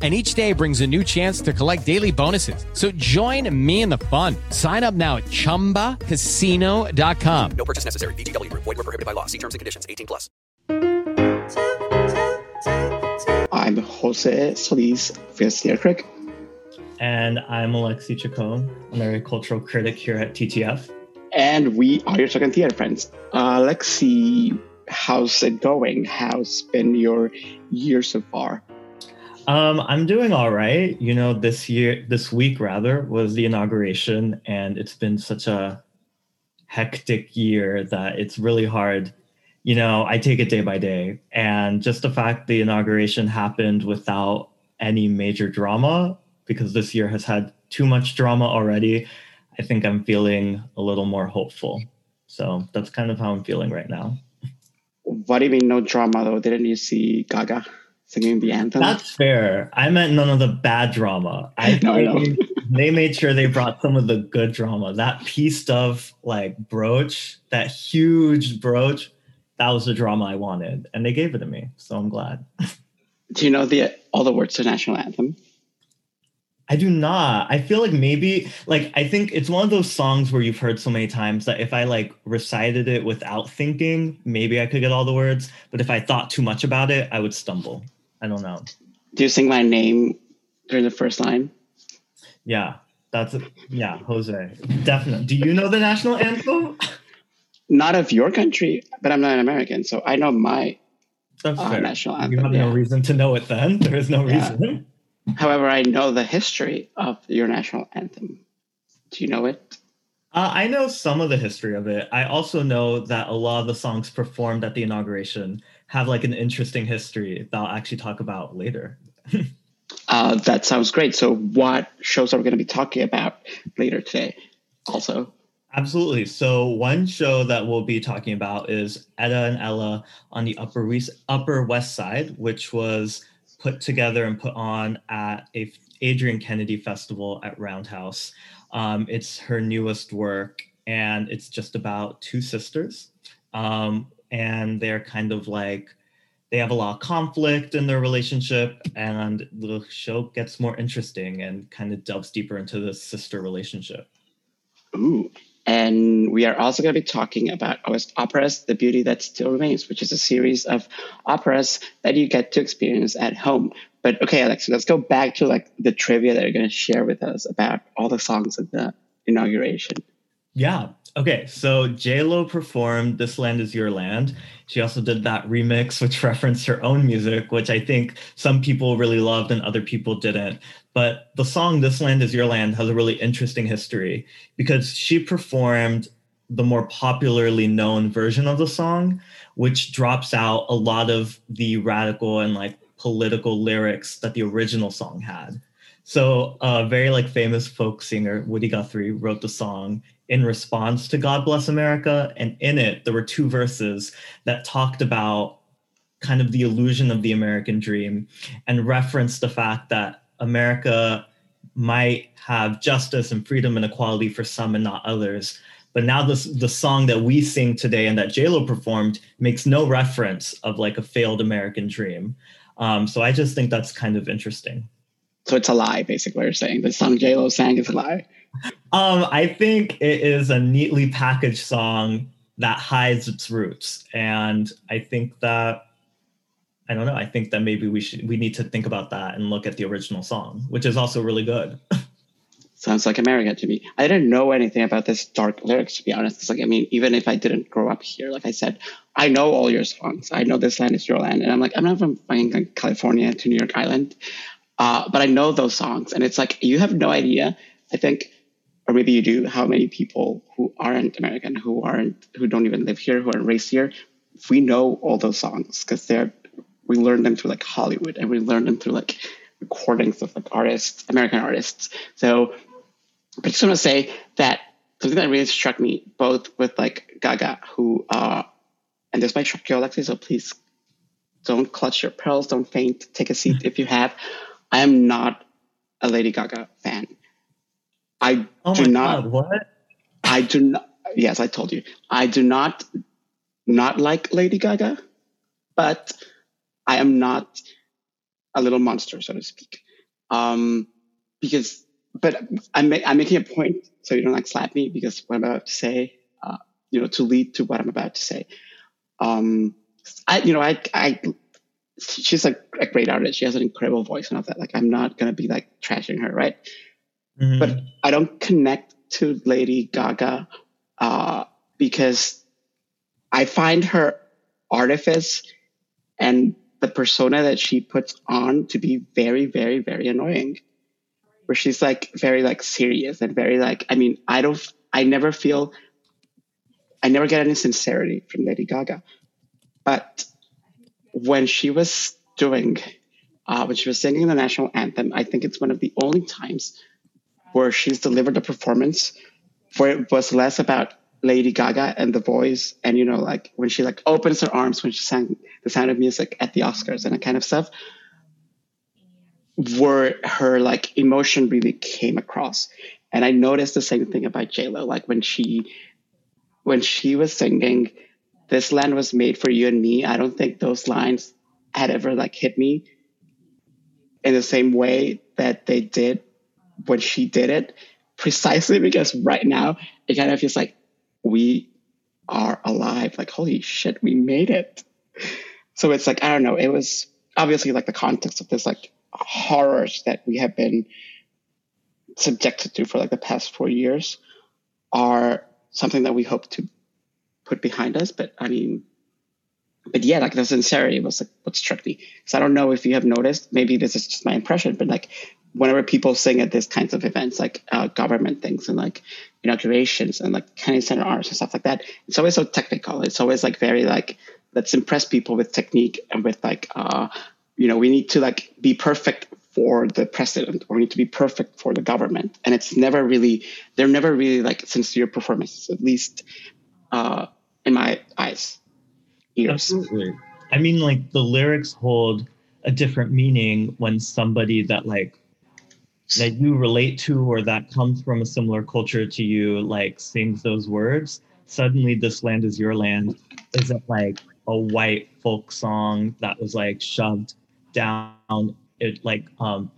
and each day brings a new chance to collect daily bonuses. So join me in the fun. Sign up now at ChumbaCasino.com. No purchase necessary. VGW Group. Void were prohibited by law. See terms and conditions. 18 plus. I'm Jose Solis Theater Critic. And I'm Alexi Chacon. I'm a cultural critic here at TTF. And we are your second theater friends. Uh, Alexi, how's it going? How's been your year so far? Um, I'm doing all right. You know, this year, this week rather, was the inauguration, and it's been such a hectic year that it's really hard. You know, I take it day by day, and just the fact the inauguration happened without any major drama, because this year has had too much drama already. I think I'm feeling a little more hopeful. So that's kind of how I'm feeling right now. What do you mean, no drama though? Didn't you see Gaga? Singing the anthem. That's fair. I meant none of the bad drama. I no, I know. they made sure they brought some of the good drama. That piece of like brooch, that huge brooch, that was the drama I wanted, and they gave it to me. So I'm glad. Do you know the all the words to national anthem? I do not. I feel like maybe like I think it's one of those songs where you've heard so many times that if I like recited it without thinking, maybe I could get all the words. But if I thought too much about it, I would stumble. I don't know. Do you sing my name during the first line? Yeah, that's a, yeah, Jose. Definitely. Do you know the national anthem? Not of your country, but I'm not an American, so I know my uh, national anthem. You have yeah. no reason to know it then. There is no Yeah. reason. However, I know the history of your national anthem. Do you know it? Uh, I know some of the history of it. I also know that a lot of the songs performed at the inauguration have like an interesting history that I'll actually talk about later. Uh, that sounds great. So, what shows are we going to be talking about later today? Also, Absolutely. So one show that we'll be talking about is Etta and Ella on the Upper West, Upper West Side, which was put together and put on at a Adrienne Kennedy Festival at Roundhouse. Um, it's her newest work, and it's just about two sisters, um, and they're kind of like they have a lot of conflict in their relationship, and the show gets more interesting and kind of delves deeper into the sister relationship. ooh. And we are also going to be talking about OS Operas, The Beauty That Still Remains, which is a series of operas that you get to experience at home. But okay, Alex, let's go back to like the trivia that you're going to share with us about all the songs at the inauguration. Yeah. Okay. So J Lo performed "This Land Is Your Land." She also did that remix, which referenced her own music, which I think some people really loved and other people didn't. But the song "This Land Is Your Land" has a really interesting history because she performed the more popularly known version of the song, which drops out a lot of the radical and like political lyrics that the original song had. So a very like famous folk singer, Woody Guthrie, wrote the song in response to God Bless America. And in it, there were two verses that talked about kind of the illusion of the American dream and referenced the fact that America might have justice and freedom and equality for some and not others. But now this the song that we sing today and that JLo performed makes no reference of like a failed American dream. Um, so I just think that's kind of interesting. So it's a lie, basically, you're saying. The song J-Lo sang is a lie. Um, I think it is a neatly packaged song that hides its roots, and I think that I don't know. I think that maybe we should we need to think about that and look at the original song, which is also really good. sounds like America to me. I didn't know anything about this dark lyrics to be honest. It's like I mean, even if I didn't grow up here, like I said, I know all your songs. I know this land is your land, and I'm like I'm not from fucking California to New York Island, uh, but I know those songs, and it's like you have no idea. I think, or maybe you do. How many people who aren't American, who aren't, who don't even live here, who aren't raised here, we know all those songs because they're we learned them through like Hollywood, and we learned them through like recordings of like artists, American artists. So I just want to say that something that really struck me both with like Gaga, who uh, and this might shock you, Alexi, so please don't clutch your pearls, don't faint, take a seat if you have. I am not a Lady Gaga fan. I Oh do not. god, what? I do not. Yes, I told you. I do not not like Lady Gaga, but I am not a little monster, so to speak. Um, because, but I'm I'm making a point, so you don't like slap me because what I'm about to say, uh, you know, to lead to what I'm about to say. Um, I, you know, I, I, she's a, a great artist. She has an incredible voice and all that. Like, I'm not gonna be like trashing her, right? Mhm. but I don't connect to Lady Gaga uh, because I find her artifice and the persona that she puts on to be very, very, very annoying. Where she's like very like serious and very like I mean I don't I never feel I never get any sincerity from Lady Gaga, but when she was doing uh, when she was singing the national anthem, I think it's one of the only times where she's delivered a performance where it was less about Lady Gaga and the voice and you know like when she like opens her arms when she sang the sound of music at the Oscars and that kind of stuff where her like emotion really came across and I noticed the same thing about Lo. like when she when she was singing this land was made for you and me I don't think those lines had ever like hit me in the same way that they did when she did it precisely because right now it kind of feels like we are alive like holy shit we made it so it's like i don't know it was obviously like the context of this like horrors that we have been subjected to for like the past four years are something that we hope to put behind us but i mean but yeah, like the sincerity was like what struck me. So I don't know if you have noticed. Maybe this is just my impression, but like whenever people sing at these kinds of events, like uh, government things and like inaugurations and like Kennedy Center Arts and stuff like that, it's always so technical. It's always like very like let's impress people with technique and with like uh, you know we need to like be perfect for the president or we need to be perfect for the government, and it's never really they're never really like sincere performances, at least uh, in my eyes. Ears. Absolutely. I mean, like the lyrics hold a different meaning when somebody that like that you relate to or that comes from a similar culture to you like sings those words. Suddenly, this land is your land isn't like a white folk song that was like shoved down it like um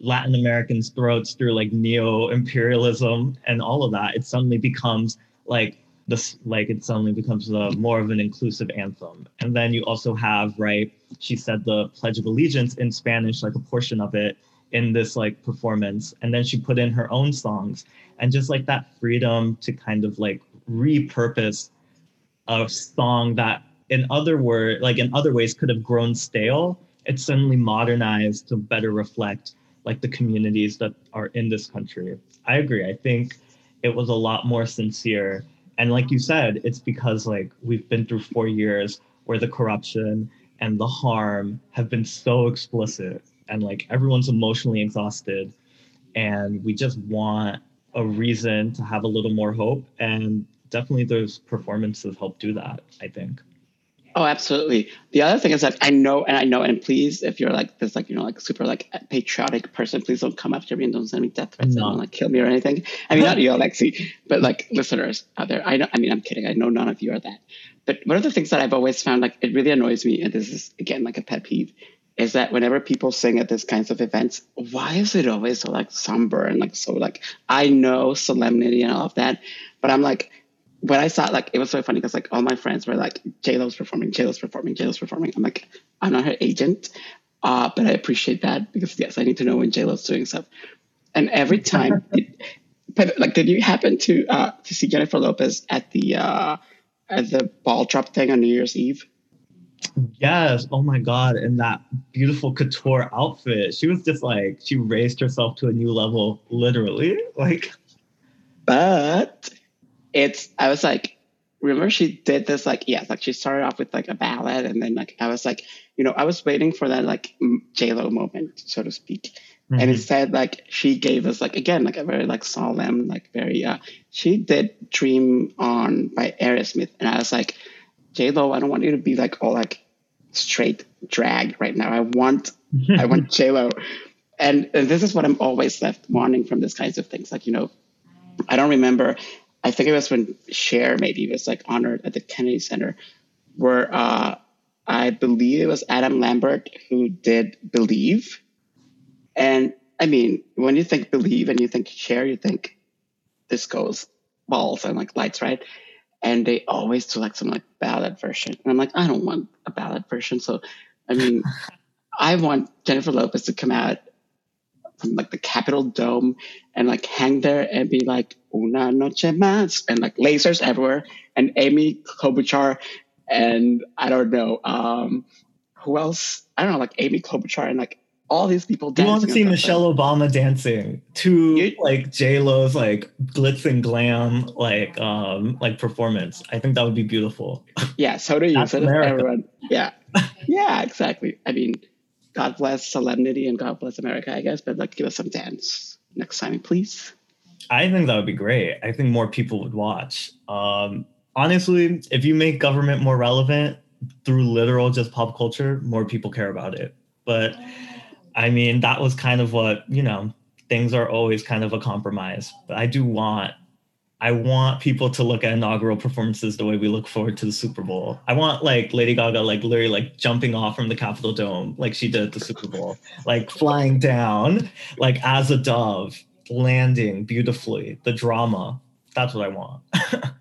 Latin Americans' throats through like neo imperialism and all of that. It suddenly becomes like this like it suddenly becomes a, more of an inclusive anthem and then you also have right she said the pledge of allegiance in spanish like a portion of it in this like performance. And then she put in her own songs. And just like that freedom to kind of like repurpose a song that in other word like in other ways could have grown stale it's suddenly modernized to better reflect like the communities that are in this country. I agree. I think it was a lot more sincere. And like you said it's because like we've been through four years where the corruption and the harm have been so explicit and like everyone's emotionally exhausted and we just want a reason to have a little more hope and definitely those performances help do that i think Oh, absolutely. The other thing is that I know, and I know, and please, if you're like this, like you know, like super like patriotic person, please don't come after me and don't send me death threats No. and don't like kill me or anything. I mean, not you, Alexi, but like listeners out there. I know. I mean, I'm kidding. I know none of you are that. But one of the things that I've always found, like, it really annoys me, and this is again like a pet peeve, is that whenever people sing at these kinds of events, why is it always so like somber and like so like I know solemnity and all of that, but I'm like when I saw like it was so funny because like all my friends were like J Lo's performing, J Lo's performing, J Lo's performing. I'm like, I'm not her agent, uh, but I appreciate that because yes, I need to know when J Lo's doing stuff. and every time. it, but like, did you happen to uh, to see Jennifer Lopez at the uh, at the ball drop thing on New Year's Eve? Yes. Oh my God. And that beautiful couture outfit. She was just like, she raised herself to a new level, literally. Like, but it's I was like, remember she did this like yeah, like she started off with like a ballad, and then like I was like, you know, I was waiting for that like Lo moment, so to speak, mm-hmm. and instead like she gave us like again like a very like solemn like very uh she did Dream On by Aerosmith, and I was like, J Lo, I don't want you to be like all like straight drag right now. I want I want J Lo. And, and this is what I'm always left wanting from these kinds of things. Like, you know, I don't remember. I think it was when Cher maybe was like honored at the Kennedy Center, where uh, I believe it was Adam Lambert who did Believe. And I mean, when you think Believe and you think Cher, you think this goes balls, and like lights, right? And they always do like some like ballad version. And I'm like, I don't want a ballad version. So, I mean, I want Jennifer Lopez to come out from like the Capitol Dome and like hang there and be like una noche más and like lasers everywhere and Amy Klobuchar and I don't know um, who else I don't know like Amy Klobuchar and like all these people. You want to see Michelle like. Obama dancing to you, like J Lo's like glitz and glam like um like performance. I think that would be beautiful. Yeah, so do you. so everyone. Yeah, yeah, exactly. I mean, God bless Solemnity and God bless America, I guess. But like, give us some dance next time, please. I think that would be great. I think more people would watch. Um, honestly, if you make government more relevant through literal just pop culture, more people care about it. But I mean, that was kind of what, you know, things are always kind of a compromise. But I do want I want people to look at inaugural performances the way we look forward to the Super Bowl. I want like Lady Gaga, like literally like jumping off from the Capitol Dome, like she did at the Super Bowl, like flying down, like as a dove, landing beautifully. The drama. That's what I want.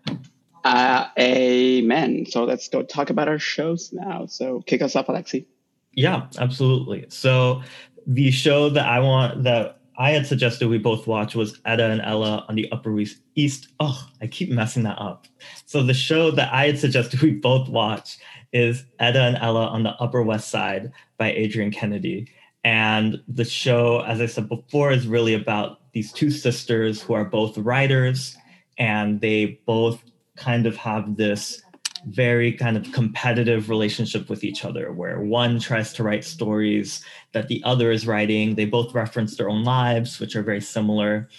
uh, amen. So let's go talk about our shows now. So kick us off, Alexi. Yeah, absolutely. So the show that I want that I had suggested we both watch was Etta and Ella on the Upper East. Oh, I keep messing that up. So the show that I had suggested we both watch is Etta and Ella on the Upper West Side by Adrienne Kennedy. And the show, as I said before, is really about these two sisters who are both writers and they both kind of have this very kind of competitive relationship with each other where one tries to write stories that the other is writing. They both reference their own lives which are very similar.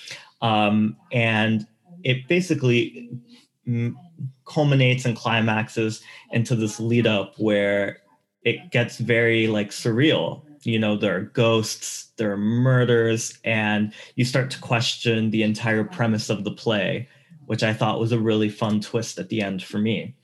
Um, and it basically culminates and climaxes into this lead up where it gets very like surreal. You know there are ghosts there are murders and you start to question the entire premise of the play which i thought was a really fun twist at the end for me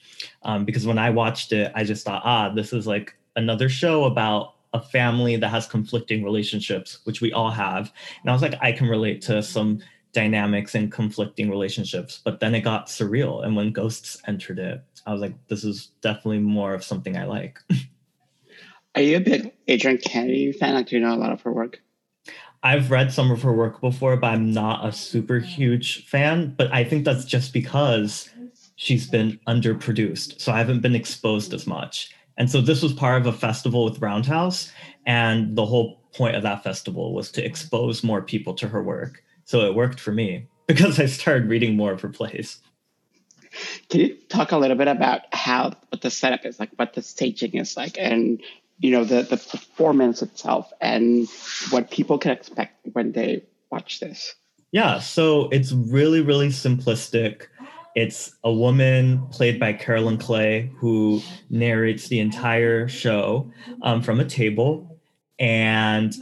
um, because when I watched it, I just thought, ah, this is like another show about a family that has conflicting relationships, which we all have. And I was like, I can relate to some dynamics and conflicting relationships. But then it got surreal. And when ghosts entered it, I was like, this is definitely more of something I like. Are you a big Adrienne Kennedy fan? Like, do you know a lot of her work? I've read some of her work before, but I'm not a super huge fan. But I think that's just because she's been underproduced. So I haven't been exposed as much. And so this was part of a festival with Roundhouse. And the whole point of that festival was to expose more people to her work. So it worked for me because I started reading more of her plays. Can you talk a little bit about how what the setup is like, what the staging is like, and you know the the performance itself, and what people can expect when they watch this? Yeah, so it's really really simplistic. It's a woman played by Carolyn Clay who narrates the entire show um, from a table. And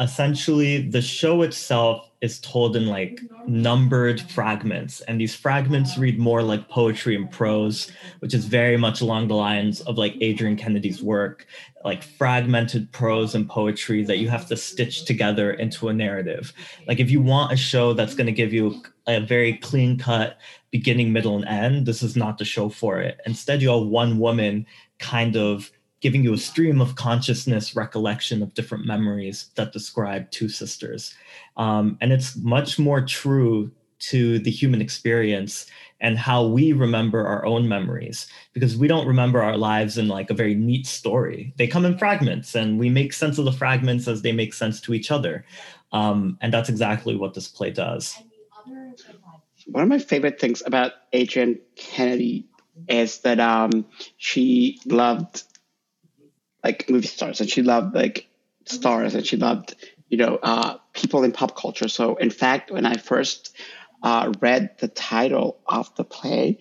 essentially, the show itself is told in like numbered fragments. And these fragments read more like poetry and prose, which is very much along the lines of like adrienne Kennedy's work, like fragmented prose and poetry that you have to stitch together into a narrative. Like if you want a show that's going to give you a very clean cut beginning, middle, and end, this is not the show for it. Instead, you have one woman kind of giving you a stream of consciousness recollection of different memories that describe two sisters. Um, and it's much more true to the human experience and how we remember our own memories because we don't remember our lives in like a very neat story. They come in fragments and we make sense of the fragments as they make sense to each other. Um, and that's exactly what this play does. One of my favorite things about adrienne kennedy is that um, she loved like movie stars and she loved like stars and she loved you know uh, people in pop culture so in fact when i first uh, read the title of the play,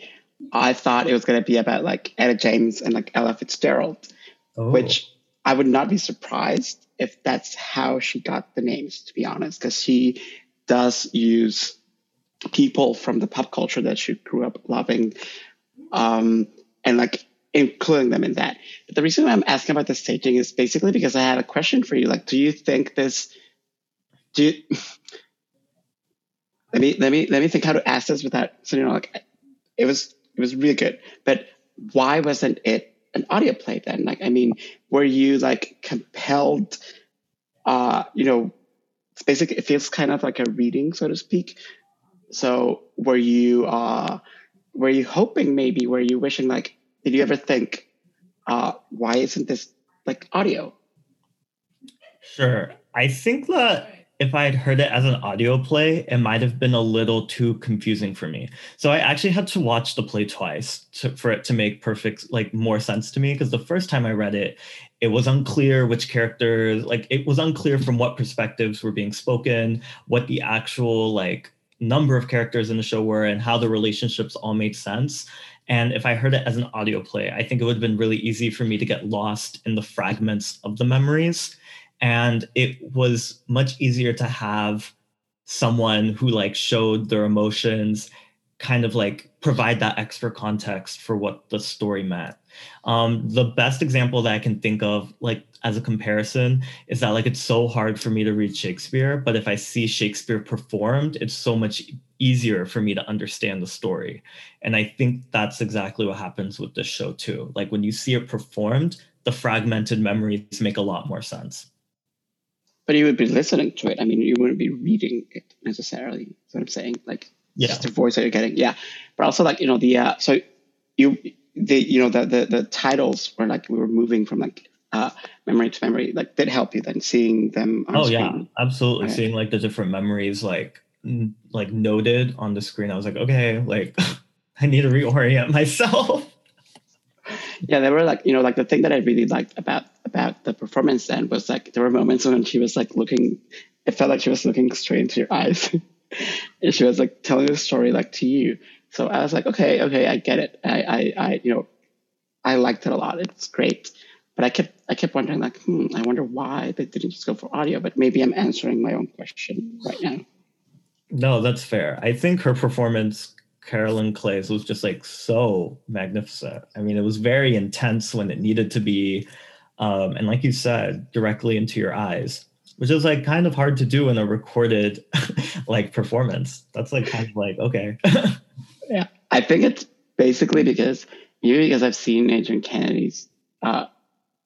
I thought it was going to be about like Etta James and like Ella Fitzgerald, oh. which I would not be surprised if that's how she got the names, to be honest, because she does use people from the pop culture that she grew up loving um, and like including them in that. But the reason I'm asking about the staging is basically because I had a question for you. Like, do you think this, do you, let me let me let me think how to ask this without so you know like it was it was really good but why wasn't it an audio play then like i mean were you like compelled uh you know it's basically it feels kind of like a reading so to speak so were you uh were you hoping maybe were you wishing like did you ever think uh why isn't this like audio sure i think that if I had heard it as an audio play, it might have been a little too confusing for me. So I actually had to watch the play twice to, for it to make perfect, like more sense to me. Because the first time I read it, it was unclear which characters, like it was unclear from what perspectives were being spoken, what the actual like number of characters in the show were, and how the relationships all made sense. And if I heard it as an audio play, I think it would have been really easy for me to get lost in the fragments of the memories. And it was much easier to have someone who like showed their emotions kind of like provide that extra context for what the story meant. Um, the best example that i can think of like as a comparison is that like it's so hard for me to read shakespeare but if i see shakespeare performed it's so much easier for me to understand the story and i think that's exactly what happens with this show too like when you see it performed the fragmented memories make a lot more sense but you would be listening to it. I mean, you wouldn't be reading it necessarily. That's what I'm saying. Like, yeah. just the voice that you're getting. Yeah. But also, like, you know, the, uh, so you, the, you know, the, the, the titles were like, we were moving from like, uh, memory to memory, like, did help you then seeing them oh, screen. yeah, absolutely. Right. Seeing like the different memories, like, like noted on the screen. I was like, okay, like, I need to reorient myself. yeah, they were like, you know, like the thing that I really liked about about the performance then was like there were moments when she was like looking it felt like she was looking straight into your eyes. and she was like telling the story like to you. So I was like, okay, okay, I get it. I, I, I you know, I liked it a lot. It's great. But I kept I kept wondering like, hmm, I wonder why they didn't just go for audio, but maybe I'm answering my own question right now. No, that's fair. I think her performance Carolyn Clay's was just like so magnificent. I mean, it was very intense when it needed to be. Um, and like you said, directly into your eyes, which is like kind of hard to do in a recorded like performance. That's like kind of like, okay. yeah. I think it's basically because maybe because I've seen Adrienne Kennedy's uh,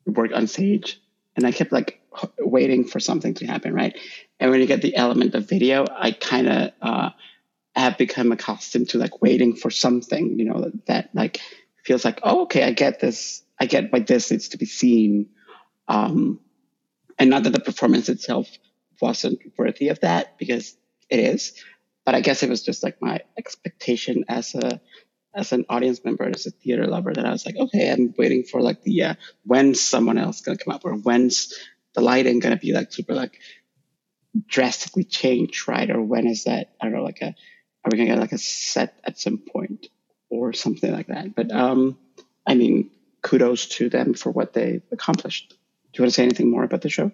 work on stage and I kept like waiting for something to happen, right? And when you get the element of video, I kind of uh, have become accustomed to like waiting for something, you know, that, like feels like, oh, okay, I get this. I get why this needs to be seen. Um, and not that the performance itself wasn't worthy of that because it is, but I guess it was just like my expectation as a as an audience member, as a theater lover, that I was like, okay, I'm waiting for like the uh, when's someone else gonna come up or when's the lighting gonna be like super like drastically changed, right? Or when is that? I don't know, like a are we gonna get like a set at some point or something like that? But um, I mean, kudos to them for what they accomplished. Do you want to say anything more about the show?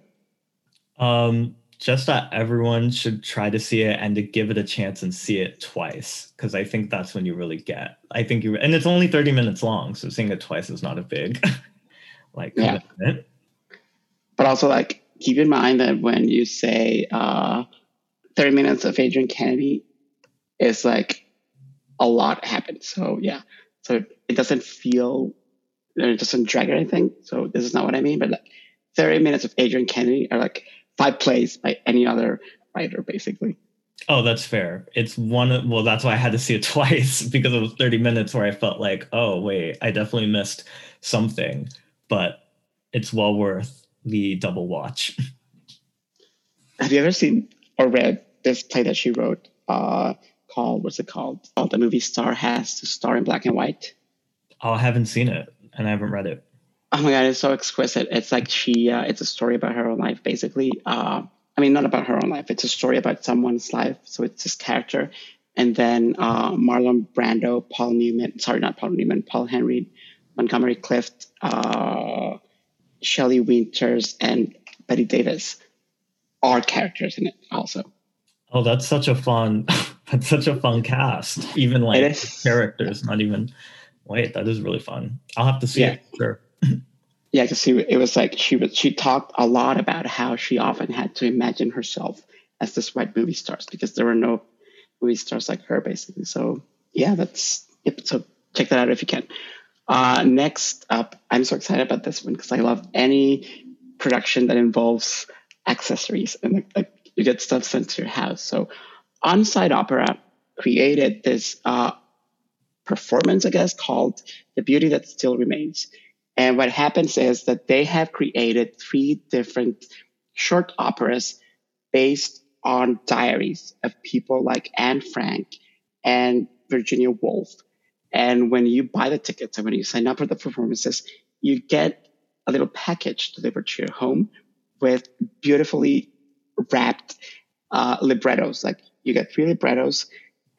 Um, just that everyone should try to see it and to give it a chance and see it twice because I think that's when you really get. I think you and it's only thirty minutes long, so seeing it twice is not a big like commitment. But also, like, keep in mind that when you say uh, thirty minutes of Adrienne Kennedy, it's like a lot happened. So yeah, so it doesn't feel it doesn't drag or anything. So this is not what I mean. But like 30 minutes of Adrienne Kennedy are like five plays by any other writer, basically. Oh, that's fair. It's one well, that's why I had to see it twice because it was 30 minutes where I felt like, oh, wait, I definitely missed something, but it's well worth the double watch. Have you ever seen or read this play that she wrote uh, called, what's it called? Oh, the movie Star has to star in black and white. Oh, I haven't seen it and I haven't read it. Oh my God, it's so exquisite. It's like she, uh, it's a story about her own life, basically. Uh, I mean, not about her own life. It's a story about someone's life. So it's this character. And then uh, Marlon Brando, Paul Newman, sorry, not Paul Newman, Paul Henreid, Montgomery Clift, uh, Shelley Winters, and Bette Davis are characters in it also. Oh, that's such a fun, that's such a fun cast. Even like characters, not even, wait, that is really fun. I'll have to see Yeah. it. Sure. Yeah, because see it was like she was she talked a lot about how she often had to imagine herself as this white movie stars because there were no movie stars like her basically. So yeah, that's yep. So check that out if you can. Uh, next up, I'm so excited about this one because I love any production that involves accessories and like, you get stuff sent to your house. So On Site Opera created this uh, performance, I guess, called The Beauty That Still Remains. And what happens is that they have created three different short operas based on diaries of people like Anne Frank and Virginia Woolf. And when you buy the tickets and when you sign up for the performances, you get a little package delivered to your home with beautifully wrapped uh, librettos. Like you get three librettos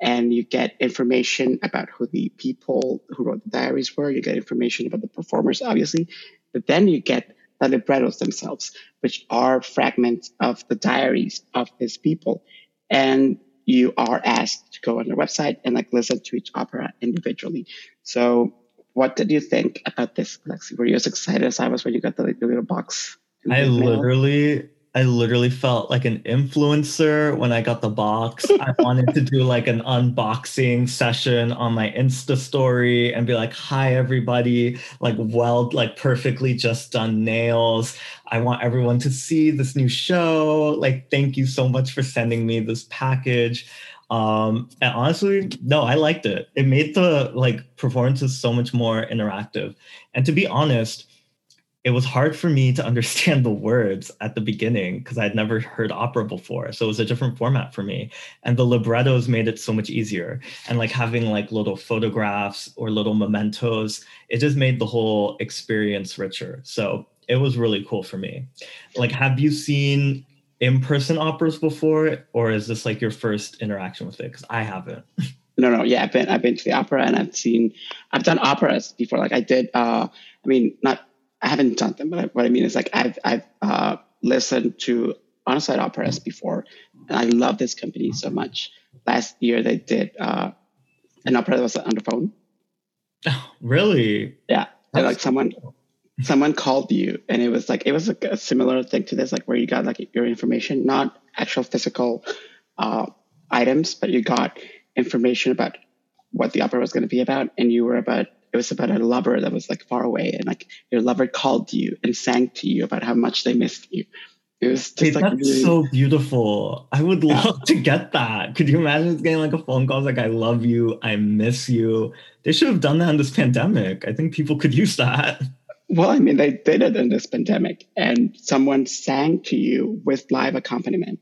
and you get information about who the people who wrote the diaries were. You get information about the performers, obviously, but then you get the librettos themselves, which are fragments of the diaries of these people. And you are asked to go on their website and like listen to each opera individually. So what did you think about this, Lexi? Were you as excited as I was when you got the, the little box? I literally, I literally felt like an influencer when I got the box. I wanted to do like an unboxing session on my Insta story and be like, "Hi, everybody! Like, well, like perfectly just done nails. I want everyone to see this new show. Like, thank you so much for sending me this package." Um, and honestly, no, I liked it. It made the like performances so much more interactive. And to be honest, it was hard for me to understand the words at the beginning because I'd never heard opera before. So it was a different format for me. And the librettos made it so much easier. And like having like little photographs or little mementos, it just made the whole experience richer. So it was really cool for me. Like, have you seen in-person operas before, or is this like your first interaction with it? Because I haven't. No, no, yeah, I've been I've been to the opera and I've seen I've done operas before. Like I did, uh, I mean, not I haven't done them, but I, what I mean is like I've I've uh, listened to on-site operas before, and I love this company so much. Last year they did uh, an opera that was on the phone. really? Yeah, and like someone someone called you, and it was like it was like a similar thing to this, like where you got like your information, not actual physical uh, items, but you got information about what the opera was going to be about, and you were about it was about a lover that was like far away, and like your lover called you and sang to you about how much they missed you. It was just Wait, like that's really, so beautiful. I would love to get that. Could you imagine getting like a phone call like, I love you, I miss you? They should have done that in this pandemic. I think people could use that. well, I mean, they did it in this pandemic, and someone sang to you with live accompaniment.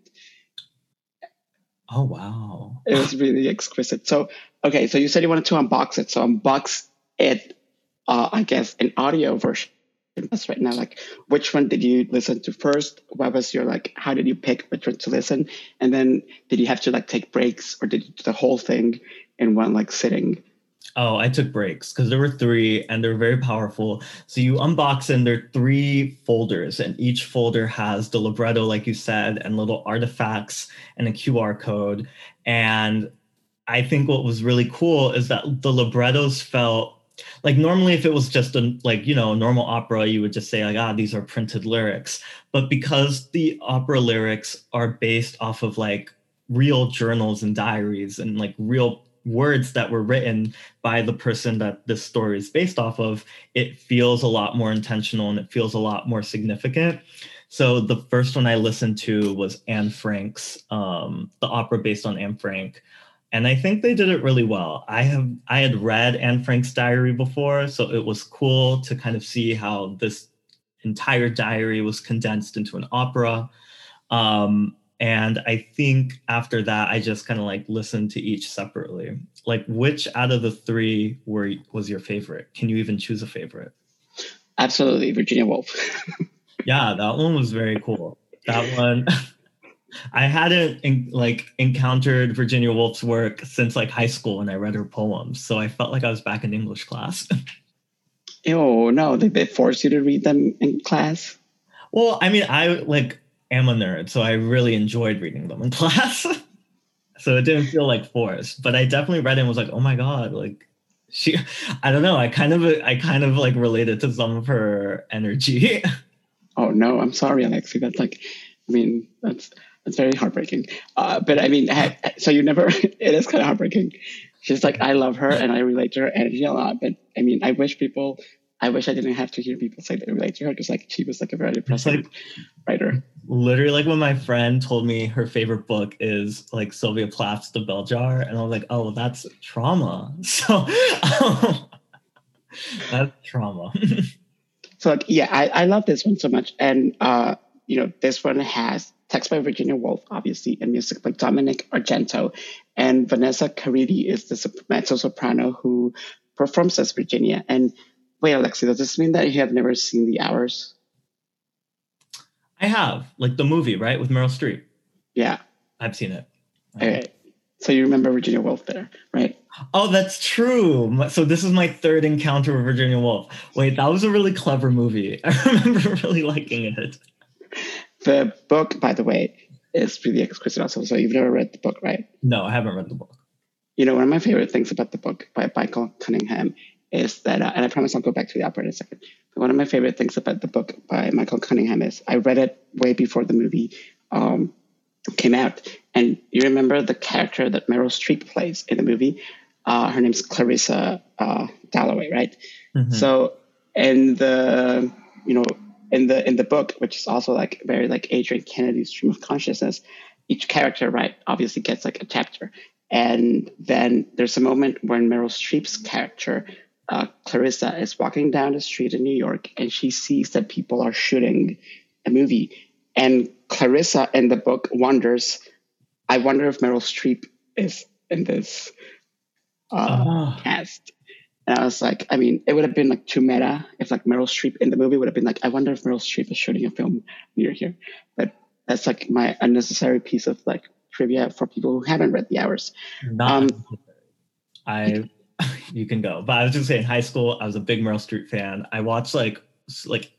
Oh, wow. It was really exquisite. So, okay, so you said you wanted to unbox it. So unbox it, uh, I guess, an audio version. That's right now. Like, which one did you listen to first? What was your like? How did you pick which one to listen? And then did you have to like take breaks, or did you do the whole thing in one like sitting? Oh, I took breaks because there were three and they're very powerful. So you unbox and there are three folders, and each folder has the libretto, like you said, and little artifacts and a QR code. And I think what was really cool is that the librettos felt like normally if it was just a like you know normal opera you would just say like ah these are printed lyrics but because the opera lyrics are based off of like real journals and diaries and like real words that were written by the person that this story is based off of, it feels a lot more intentional and it feels a lot more significant. So the first one I listened to was Anne Frank's, um, the opera based on Anne Frank. And I think they did it really well. I have I had read Anne Frank's diary before, so it was cool to kind of see how this entire diary was condensed into an opera. Um, and I think after that, I just kind of like listened to each separately. Like, which out of the three were was your favorite? Can you even choose a favorite? Absolutely, Virginia Woolf. yeah, that one was very cool. That one, I hadn't in, like encountered Virginia Woolf's work since like high school when I read her poems, so I felt like I was back in English class. oh no, they, they force you to read them in class. Well, I mean, I like am a nerd, so I really enjoyed reading them in class. so it didn't feel like forced, but I definitely read it and was like, oh my god, like she, I don't know, I kind of, I kind of like related to some of her energy. oh no, I'm sorry, Alexi. That's like, I mean, that's that's very heartbreaking. Uh, but I mean, so you never, it is kind of heartbreaking. She's like, I love her and I relate to her energy a lot. But I mean, I wish people I wish I didn't have to hear people say they relate to her because like she was like a very depressing like, writer. Literally, like when my friend told me her favorite book is like Sylvia Plath's The Bell Jar, and I was like, oh, that's trauma. So that's trauma. so like, yeah, I, I love this one so much, and uh, you know, this one has text by Virginia Woolf, obviously, and music by Dominick Argento, and Vanessa Caridi is the mezzo soprano who performs as Virginia, and Wait, Alexi, does this mean that you have never seen The Hours? I have, like the movie, right, with Meryl Streep. Yeah, I've seen it. Okay, so you remember Virginia Woolf there, right? Oh, that's true. So this is my third encounter with Virginia Woolf. Wait, that was a really clever movie. I remember really liking it. The book, by the way, is really exquisite also. So you've never read the book, right? No, I haven't read the book. You know, one of my favorite things about the book by Michael Cunningham is that, uh, and I promise I'll go back to the opera in a second. But one of my favorite things about the book by Michael Cunningham is I read it way before the movie um, came out. And you remember the character that Meryl Streep plays in the movie? Uh, her name's Clarissa uh, Dalloway, right? Mm-hmm. So in the you know in the in the book, which is also like very like Adrienne Kennedy's stream of consciousness, each character, right, obviously gets like a chapter. And then there's a moment when Meryl Streep's character uh, Clarissa is walking down the street in New York and she sees that people are shooting a movie. And Clarissa in the book wonders, I wonder if Meryl Streep is in this uh, oh. cast. And I was like, I mean, it would have been like too meta if like Meryl Streep in the movie would have been like, I wonder if Meryl Streep is shooting a film near here. But that's like my unnecessary piece of like trivia for people who haven't read the hours. Not um, I you can go. But I was just saying, in high school, I was a big Meryl Streep fan. I watched like like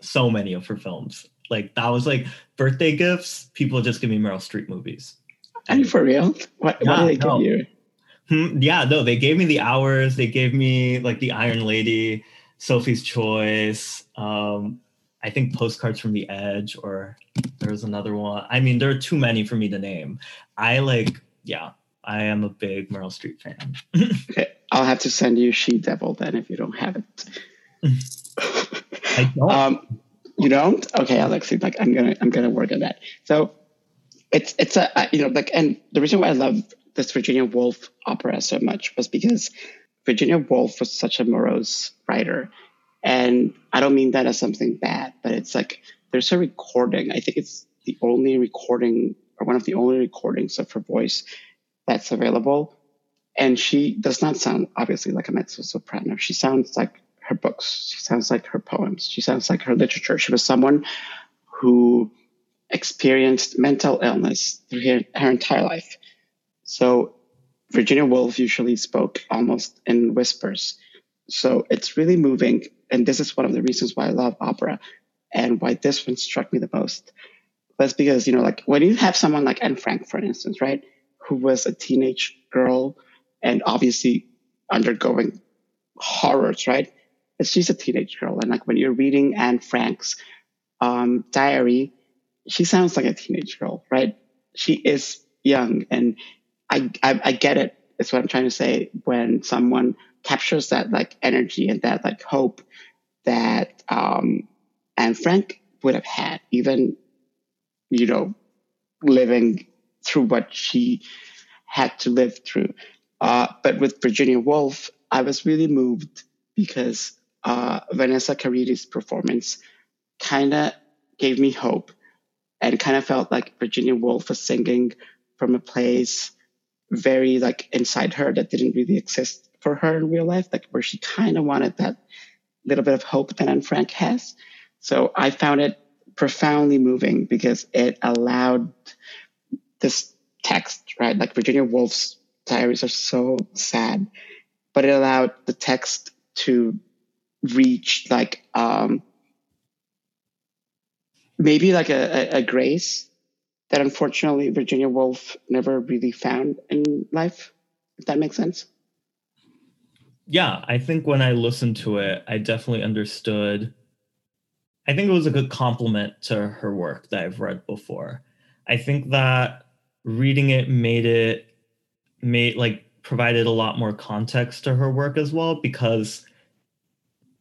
so many of her films. Like that was like birthday gifts. People just give me Meryl Streep movies. Are you for real? What, yeah, what did they no. give you? Hmm, yeah, no, they gave me the hours. They gave me like the Iron Lady, Sophie's Choice. Um, I think postcards from the Edge, or there's another one. I mean, there are too many for me to name. I like, yeah, I am a big Meryl Streep fan. okay, I'll have to send you She Devil then if you don't have it. I don't. Um, you don't? Okay, Alexi. Like I'm gonna I'm gonna work on that. So it's it's a you know like and the reason why I love this Virginia Woolf opera so much was because Virginia Woolf was such a morose writer, and I don't mean that as something bad, but it's like there's a recording. I think it's the only recording or one of the only recordings of her voice that's available and she does not sound obviously like a mezzo soprano. She sounds like her books. She sounds like her poems. She sounds like her literature. She was someone who experienced mental illness through her, her entire life. So Virginia Woolf usually spoke almost in whispers. So it's really moving. And this is one of the reasons why I love opera and why this one struck me the most. That's because, you know, like when you have someone like Anne Frank, for instance, right, who was a teenage girl and obviously undergoing horrors, right? she's a teenage girl. And like when you're reading Anne Frank's um, diary, she sounds like a teenage girl, right? She is young. And I, I, I get it. is what I'm trying to say. When someone captures that like energy and that like hope that um, Anne Frank would have had, even you know, living through what she had to live through. Uh, but with Virginia Woolf, I was really moved because uh, Vanessa Caridi's performance kind of gave me hope and kind of felt like Virginia Woolf was singing from a place very like inside her that didn't really exist for her in real life, like where she kind of wanted that little bit of hope that Anne Frank has. So I found it profoundly moving because it allowed this text, right? Like Virginia Woolf's diaries are so sad, but it allowed the text to reach like um maybe like a, a, a grace that unfortunately Virginia Woolf never really found in life, if that makes sense. Yeah, I think when I listened to it, I definitely understood. I think it was a good compliment to her work that I've read before. I think that reading it made it made like provided a lot more context to her work as well because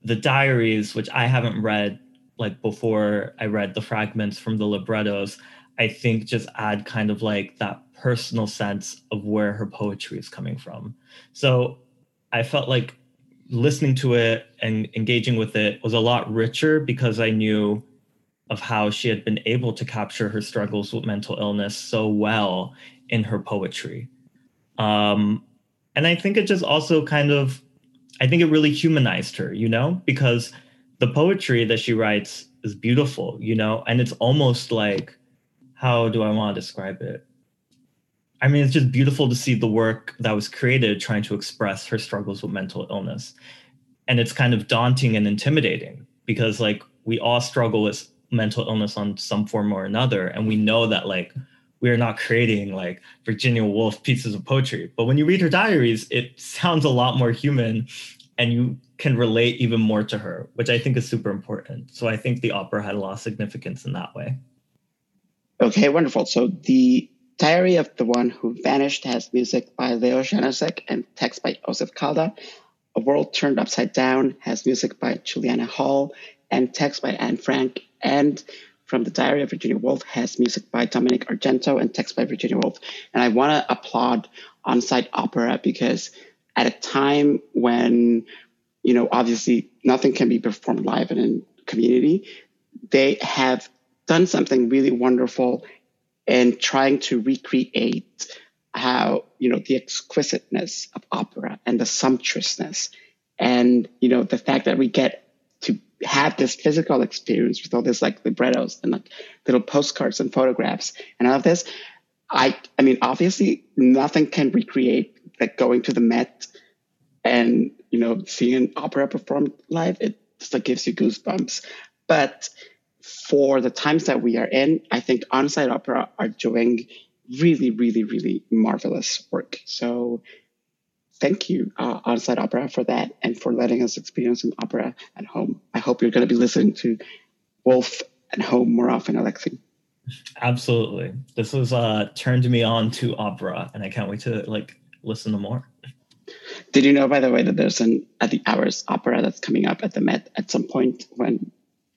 the diaries which i haven't read like before i read the fragments from the librettos i think just add kind of like that personal sense of where her poetry is coming from. So i felt like listening to it and engaging with it was a lot richer because i knew of how she had been able to capture her struggles with mental illness so well in her poetry. Um, and I think it just also kind of, I think it really humanized her, you know, because the poetry that she writes is beautiful, you know, and it's almost like, how do I want to describe it? I mean, it's just beautiful to see the work that was created trying to express her struggles with mental illness. And it's kind of daunting and intimidating because, like, we all struggle with mental illness on some form or another. And we know that, like, we are not creating like Virginia Woolf pieces of poetry. But when you read her diaries, it sounds a lot more human and you can relate even more to her, which I think is super important. So I think the opera had a lot of significance in that way. Okay, wonderful. So the Diary of the One Who Vanished has music by Leo Janáček and text by Josef Kalda. A World Turned Upside Down has music by Juliana Hall and text by Anne Frank. And from the Diary of Virginia Woolf has music by Dominick Argento and text by Virginia Woolf. And I want to applaud On-Site Opera because at a time when, you know, obviously nothing can be performed live in a community, they have done something really wonderful in trying to recreate how, you know, the exquisiteness of opera and the sumptuousness and, you know, the fact that we get to have this physical experience with all this like librettos and like little postcards and photographs and all of this. I I mean, obviously nothing can recreate like going to the Met and you know seeing opera performed live. It just like gives you goosebumps. But for the times that we are in, I think on-site opera are doing really, really, really marvelous work. So thank you, uh, On-Site Opera, for that and for letting us experience an opera at home. I hope you're going to be listening to Wolf at home more often, Alexi. Absolutely. This has uh, turned me on to opera, and I can't wait to like listen to more. Did you know, by the way, that there's an at the Hours opera that's coming up at the Met at some point when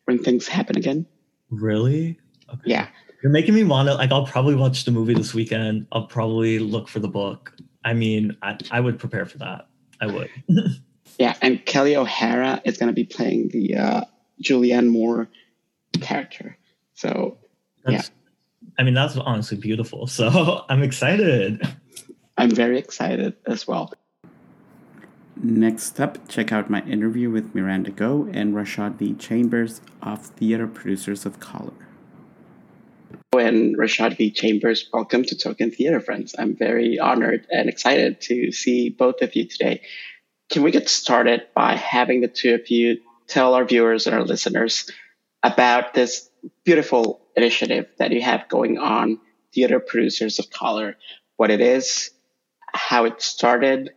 when things happen again? Really? Okay. Yeah. You're making me want to like. I'll probably watch the movie this weekend. I'll probably look for the book. I mean, I, I would prepare for that. I would. yeah, and Kelli O'Hara is going to be playing the uh, Julianne Moore character. So, that's, yeah. I mean, that's honestly beautiful. So I'm excited. I'm very excited as well. Next up, check out my interview with Miranda Gohh and Rashad V. Chambers of Theater Producers of Color and Rashad V. Chambers. Welcome to Token Theater Friends. I'm very honored and excited to see both of you today. Can we get started by having the two of you tell our viewers and our listeners about this beautiful initiative that you have going on, Theater Producers of Color, what it is, how it started,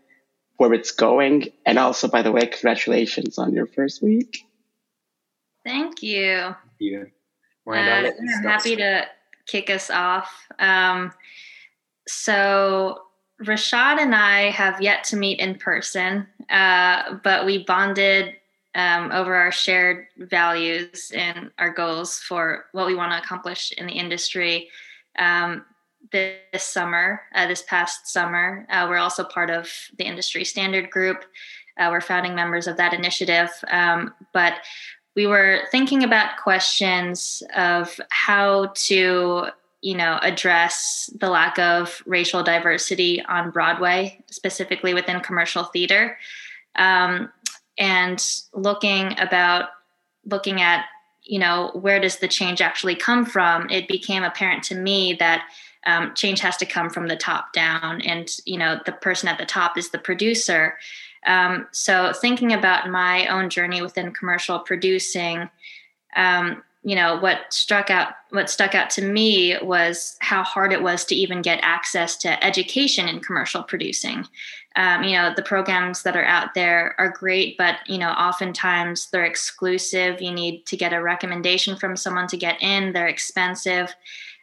where it's going, and also, by the way, congratulations on your first week. Thank you. Thank you. Uh, I'm happy to kick us off. Um, so Rashad and I have yet to meet in person, uh, but we bonded um, over our shared values and our goals for what we want to accomplish in the industry. Um, this, summer, uh, this past summer, uh, we're also part of the industry standard group. Uh, we're founding members of that initiative. Um, but we were thinking about questions of how to you know address the lack of racial diversity on broadway specifically within commercial theater um, and looking about looking at you know where does the change actually come from it became apparent to me that um, change has to come from the top down and you know the person at the top is the producer um, so thinking about my own journey within commercial producing, um, you know, what struck out what stuck out to me was how hard it was to even get access to education in commercial producing. Um, you know, the programs that are out there are great, but you know, oftentimes they're exclusive. You need to get a recommendation from someone to get in. They're expensive.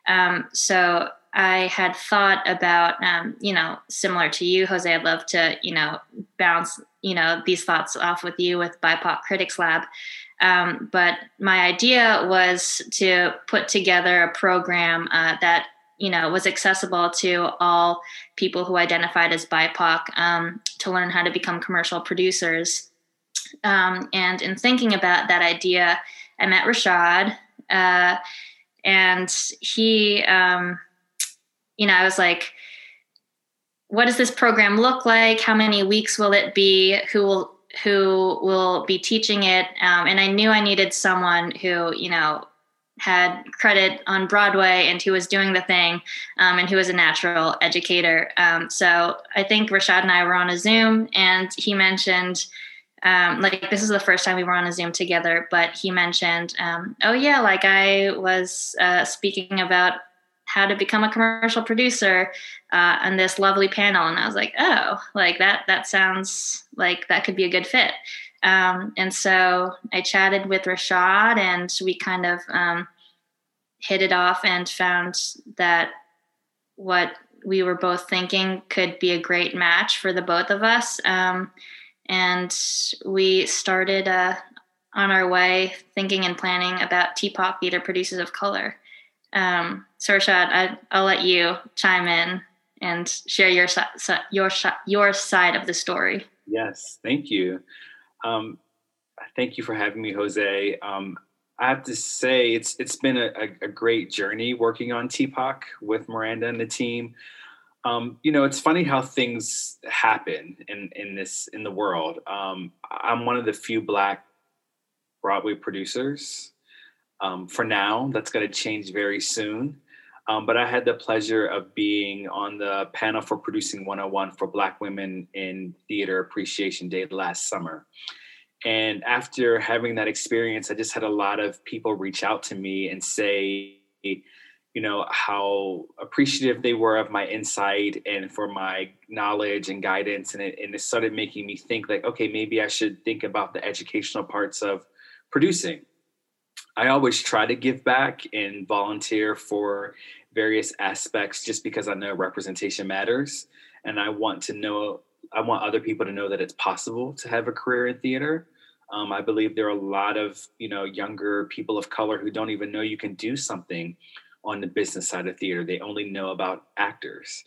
Um, so I had thought about, um, you know, similar to you, Jose, I'd love to, you know, bounce, you know, these thoughts off with you with BIPOC Critics Lab. Um, but my idea was to put together a program uh, that, you know, was accessible to all people who identified as BIPOC um, to learn how to become commercial producers. Um, and in thinking about that idea, I met Rashad, uh, and he, um, you know, I was like, what does this program look like? How many weeks will it be? Who will who will be teaching it? Um, and I knew I needed someone who, you know, had credit on Broadway and who was doing the thing um, and who was a natural educator. Um, so I think Rashad and I were on a Zoom and he mentioned, um, like, this is the first time we were on a Zoom together, but he mentioned, um, oh, yeah, like I was uh, speaking about how to become a commercial producer uh, on this lovely panel. And i was like oh like that that sounds like that could be a good fit. Um, and so i chatted with rashad and we kind of um, hit it off and found that what we were both thinking could be a great match for the both of us. Um, and we started uh, on our way thinking and planning about TPOC theater producers of color um, so Rashad, I, I'll let you chime in and share your your your side of the story. Yes, thank you. Um, thank you for having me, Jose. Um, I have to say it's it's been a, a, great journey working on TPOC with Miranda and the team. Um, you know, it's funny how things happen in in this in the world. Um, I'm one of the few Black Broadway producers um, for now. That's going to change very soon. Um, but I had the pleasure of being on the panel for Producing 101 for Black Women in Theater Appreciation Day last summer. And after having that experience, I just had a lot of people reach out to me and say, you know, how appreciative they were of my insight and for my knowledge and guidance. And it, and it started making me think, like, okay, maybe I should think about the educational parts of producing I always try to give back and volunteer for various aspects just because I know representation matters. And I want to know, I want other people to know that it's possible to have a career in theater. Um, I believe there are a lot of, you know, younger people of color who don't even know you can do something on the business side of theater. They only know about actors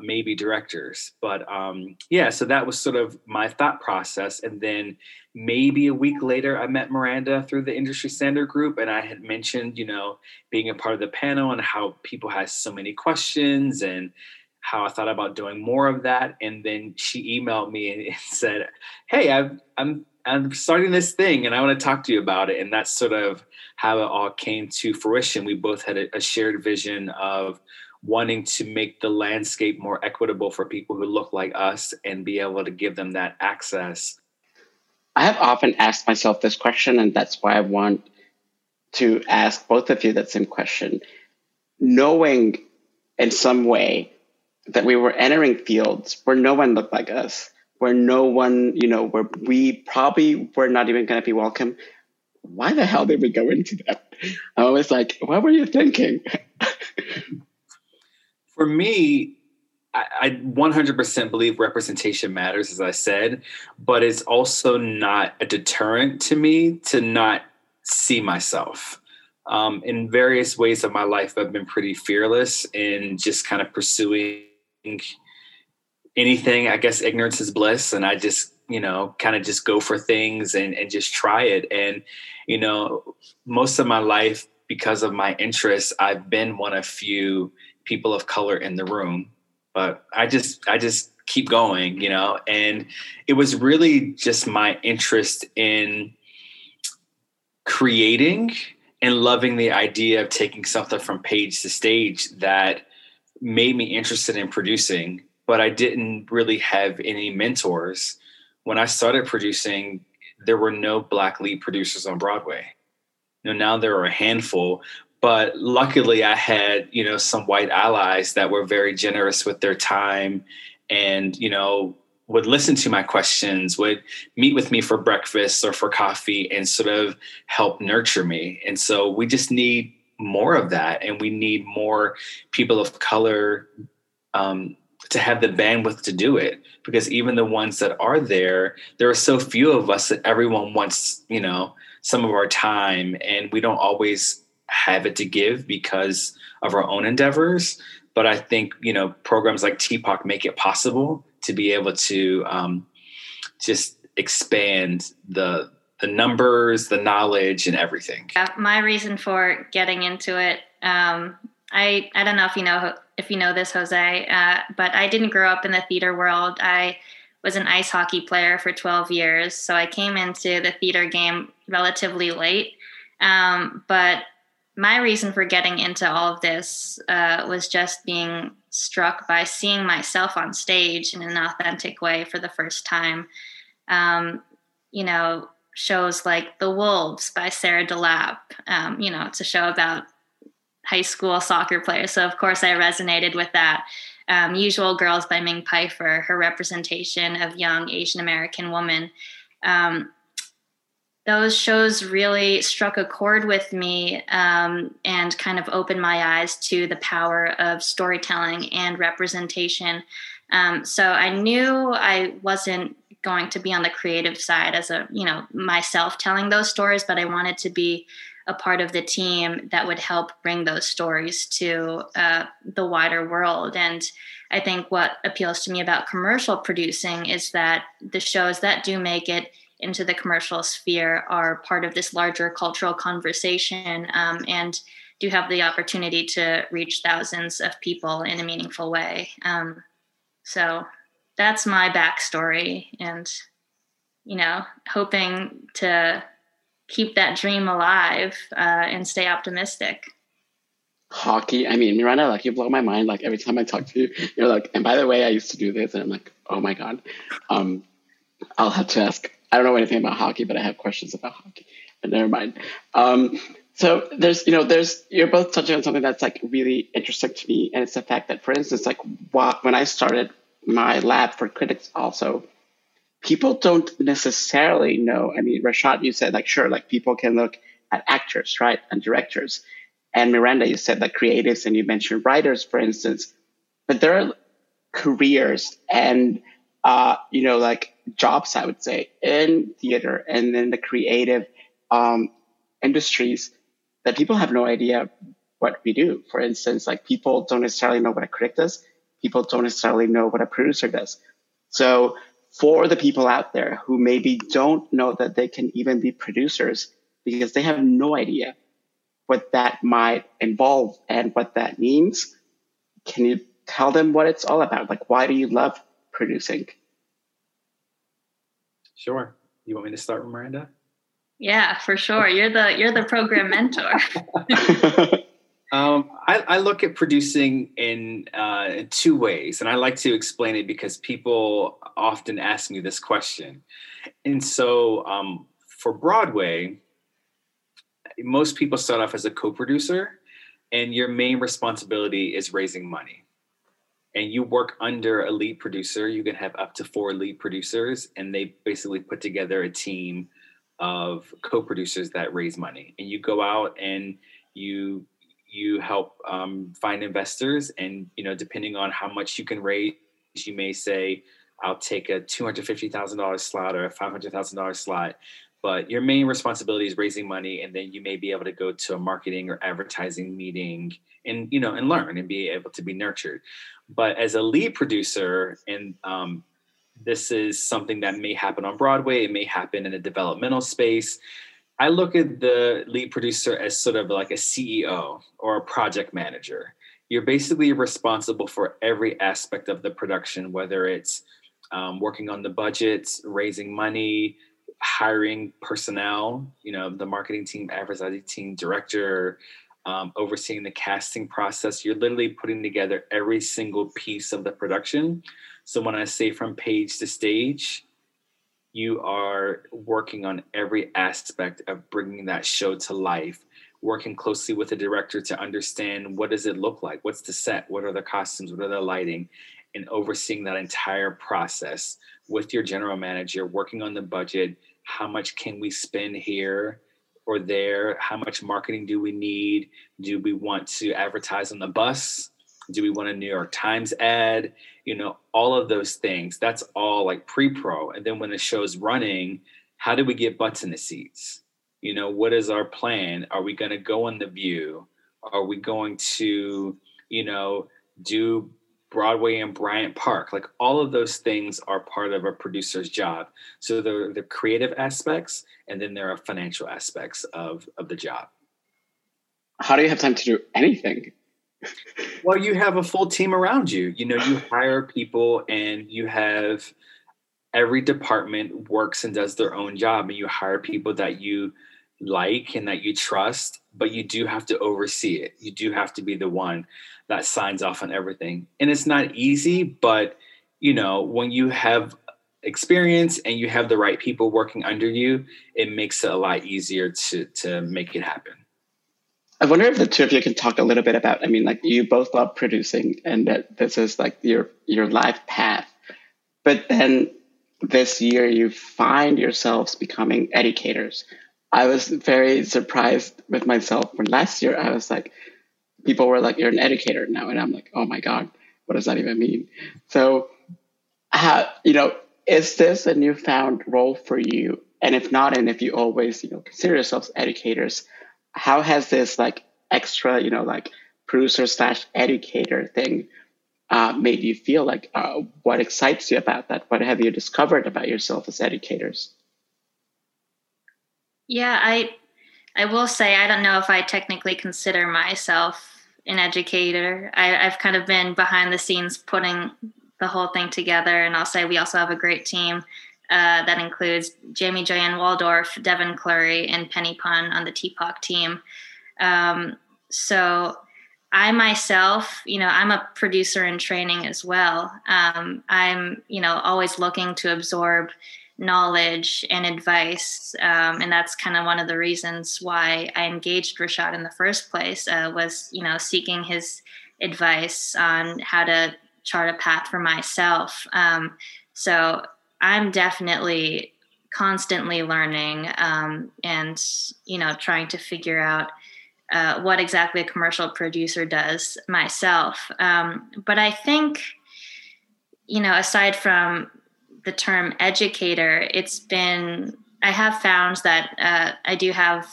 maybe directors. But um, yeah, so that was sort of my thought process. And then maybe a week later, I met Miranda through the industry standard group, and I had mentioned, you know, being a part of the panel and how people had so many questions and how I thought about doing more of that. And then she emailed me and said, "Hey, I've, I'm I'm starting this thing, and I want to talk to you about it." And that's sort of how it all came to fruition. We both had a, a shared vision of wanting to make the landscape more equitable for people who look like us and be able to give them that access. I have often asked myself this question, and that's why I want to ask both of you that same question. Knowing in some way that we were entering fields where no one looked like us, where no one, you know, where we probably were not even going to be welcome. Why the hell did we go into that? I was like, what were you thinking? For me, I 100% believe representation matters, as I said, but it's also not a deterrent to me to not see myself. Um, in various ways of my life, I've been pretty fearless in just kind of pursuing anything. I guess ignorance is bliss, and I just, you know, kind of just go for things and, and just try it. And, you know, most of my life, because of my interests, I've been one of few people of color in the room. But I just, I just keep going, you know, and it was really just my interest in creating and loving the idea of taking something from page to stage that made me interested in producing but i didn't really have any mentors when i started producing there were no black lead producers on broadway you know now there are a handful but luckily i had you know some white allies that were very generous with their time and you know would listen to my questions, would meet with me for breakfast or for coffee and sort of help nurture me. And so we just need more of that. And we need more people of color um, to have the bandwidth to do it. Because even the ones that are there, there are so few of us that everyone wants, you know, some of our time. And we don't always have it to give because of our own endeavors. But I think, you know, programs like TPOC make it possible to be able to um, just expand the the numbers, the knowledge, and everything. Yeah, my reason for getting into it, um, I I don't know if you know if you know this, Jose, uh, but I didn't grow up in the theater world. I was an ice hockey player for 12 years, so I came into the theater game relatively late. Um, but my reason for getting into all of this uh, was just being struck by seeing myself on stage in an authentic way for the first time. Um, you know, shows like The Wolves by Sarah DeLappe. Um, you know, it's a show about high school soccer players. So, of course, I resonated with that. Um, Usual Girls by Ming Peiffer, her representation of young Asian American women. Um, those shows really struck a chord with me um, and kind of opened my eyes to the power of storytelling and representation. Um, so I knew I wasn't going to be on the creative side as a, you know, myself telling those stories, but I wanted to be a part of the team that would help bring those stories to uh, the wider world. And I think what appeals to me about commercial producing is that the shows that do make it into the commercial sphere are part of this larger cultural conversation um, and do have the opportunity to reach thousands of people in a meaningful way. Um, so that's my backstory, and you know, hoping to keep that dream alive uh, and stay optimistic. Hockey, I mean, Miranda, like you blow my mind. Like every time I talk to you, you're like, and by the way, I used to do this, and I'm like, oh my god. Um, I'll have to ask I don't know anything about hockey, but I have questions about hockey. But never mind. Um, so there's, you know, there's you're both touching on something that's like really interesting to me, and it's the fact that, for instance, like when I started my lab for critics, also people don't necessarily know. I mean, Rashad, you said like sure, like people can look at actors, right, and directors, and Miranda, you said like creatives, and you mentioned writers, for instance, but there are careers and uh, you know, like jobs, I would say, in theater and in the creative um, industries that people have no idea what we do. For instance, like people don't necessarily know what a critic does. People don't necessarily know what a producer does. So for the people out there who maybe don't know that they can even be producers because they have no idea what that might involve and what that means, can you tell them what it's all about? Like, why do you love producing? Sure. You want me to start with Miranda? Yeah, for sure. You're the you're the program mentor. um, I, I, look at producing in, uh, in two ways, and I like to explain it because people often ask me this question. And so, um, for Broadway, most people start off as a co-producer, and your main responsibility is raising money and you work under a lead producer, you can have up to four lead producers, and they basically put together a team of co-producers that raise money. And you go out and you you help um, find investors, and you know, depending on how much you can raise, you may say, "I'll take a two hundred fifty thousand dollars slot or a five hundred thousand dollars slot." But your main responsibility is raising money, and then you may be able to go to a marketing or advertising meeting, and you know, and learn and be able to be nurtured. But as a lead producer, and um, this is something that may happen on Broadway, it may happen in a developmental space. I look at the lead producer as sort of like a CEO or a project manager. You're basically responsible for every aspect of the production, whether it's um, working on the budgets, raising money, hiring personnel, you know, the marketing team, advertising team, director, um, overseeing the casting process. You're literally putting together every single piece of the production. So when I say from page to stage, you are working on every aspect of bringing that show to life working closely with the director to understand what does it look like? What's the set? What are the costumes? What are the lighting? And overseeing that entire process with your general manager working on the budget. How much can we spend here or there? How much marketing do we need? Do we want to advertise on the bus? Do we want a new york times ad? You know all of those things. That's all like pre-pro. And then when the show's running how do we get butts in the seats? You know what is our plan? Are we going to go on the view? Are we going to you know do broadway and bryant park. Like all of those things are part of a producer's job. So there are the creative aspects and then there are financial aspects of of the job. How do you have time to do anything? Well, you have a full team around you. You know, you hire people and you have every department works and does their own job and you hire people that you like and that you trust, but you do have to oversee it. You do have to be the one that signs off on everything. And it's not easy, but you know, when you have experience and you have the right people working under you, it makes it a lot easier to to make it happen. I wonder if the two of you can talk a little bit about. I mean, like you both love producing, and that this is like your your life path. But then this year, you find yourselves becoming educators. I was very surprised with myself. When last year, I was like, people were like, "You're an educator now," and I'm like, "Oh my god, what does that even mean?" So, how you know, is this a newfound role for you? And if not, and if you always you know consider yourselves educators how has this like extra, you know, like producer slash educator thing uh, made you feel like uh, what excites you about that? What have you discovered about yourself as educators? Yeah, I I will say I don't know if I technically consider myself an educator. I, I've kind of been behind the scenes putting the whole thing together, and I'll say we also have a great team uh, that includes Jamie Joeyen-Waldorf, Devin Clury, and Penny Pun on the TPOC team. Um, so I myself, you know, I'm a producer in training as well. Um, I'm, you know, always looking to absorb knowledge and advice, um, and that's kind of one of the reasons why I engaged Rashad in the first place. Uh, was, you know, seeking his advice on how to chart a path for myself. Um, so I'm definitely constantly learning um, and you know trying to figure out uh, what exactly a commercial producer does myself. Um, but I think you know aside from the term educator, it's been I have found that uh, I do have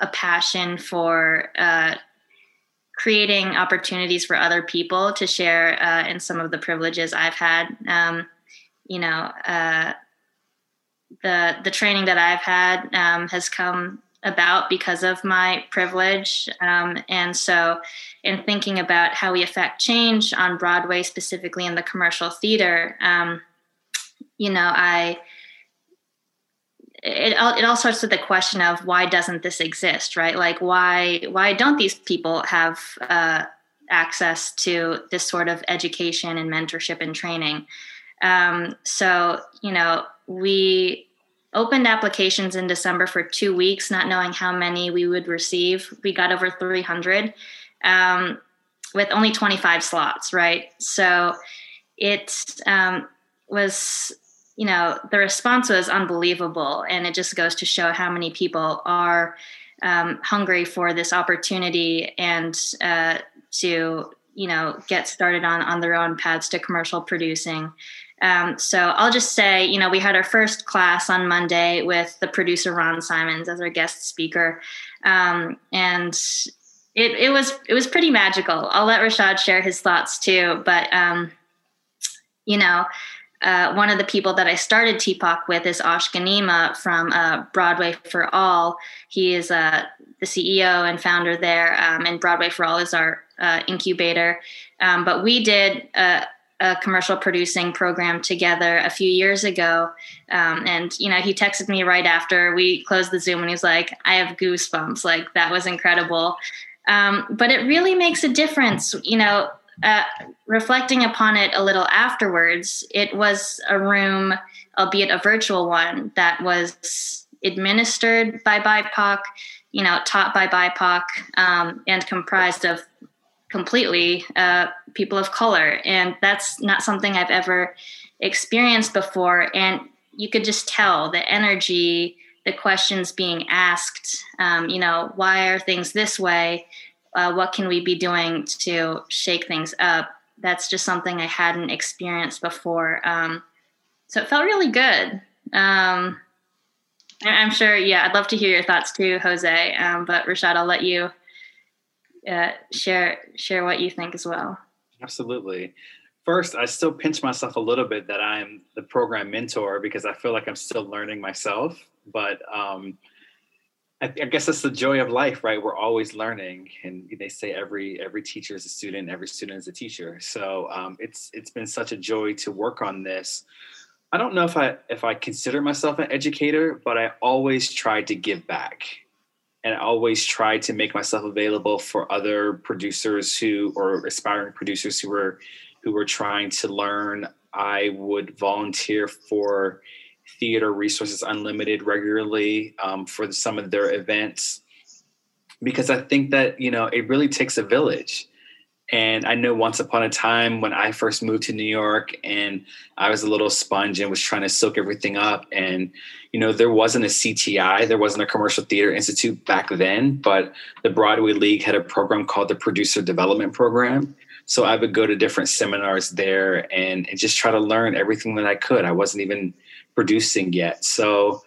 a passion for uh, creating opportunities for other people to share uh, in some of the privileges I've had. Um, you know, uh, the the training that I've had um, has come about because of my privilege, um, and so in thinking about how we affect change on Broadway, specifically in the commercial theater, um, you know, I. It all, it all starts with the question of why doesn't this exist right like why why don't these people have uh, access to this sort of education and mentorship and training um, so, you know, we opened applications in December for two weeks, not knowing how many we would receive. We got over 300 um, with only 25 slots, right? So it um, was, you know, the response was unbelievable. And it just goes to show how many people are um, hungry for this opportunity and uh, to you know get started on on their own paths to commercial producing. Um, so I'll just say, you know, we had our first class on Monday with the producer Ron Simons as our guest speaker, um, and it, it was it was pretty magical. I'll let Rashad share his thoughts too, but um, you know, uh, one of the people that I started TPOC with is Ash Ganima from uh, Broadway for All. He is uh, the CEO and founder there, um, and Broadway for All is our uh, incubator. Um, but we did a, a, commercial producing program together a few years ago, um, and you know he texted me right after we closed the Zoom, and he's like, "I have goosebumps! Like that was incredible." Um, but it really makes a difference, you know uh, reflecting upon it a little afterwards, it was a room, albeit a virtual one, that was administered by BIPOC, you know, taught by BIPOC, um, and comprised of completely uh, people of color. And that's not something I've ever experienced before. And you could just tell the energy, the questions being asked, um, you know, why are things this way? Uh, what can we be doing to shake things up? That's just something I hadn't experienced before. Um, so it felt really good. Um, I'm sure, yeah, I'd love to hear your thoughts too, Jose. Um, but Rashad, I'll let you uh, share share what you think as well. Absolutely. First, I still pinch myself a little bit that I'm the program mentor because I feel like I'm still learning myself. But um, I, I, guess that's the joy of life, right? We're always learning, and they say every every teacher is a student, every student is a teacher. So um, it's it's been such a joy to work on this. I don't know if I if I consider myself an educator, but I always tried to give back, and I always tried to make myself available for other producers who or aspiring producers who were who were trying to learn. I would volunteer for Theater Resources Unlimited regularly um, for some of their events because I think that you know it really takes a village. And I know once upon a time when I first moved to New York and I was a little sponge and was trying to soak everything up. And, you know, there wasn't a CTI, there wasn't a Commercial Theater Institute back then, but the Broadway League had a program called the Producer Development Program. So I would go to different seminars there and, and just try to learn everything that I could. I wasn't even producing yet. So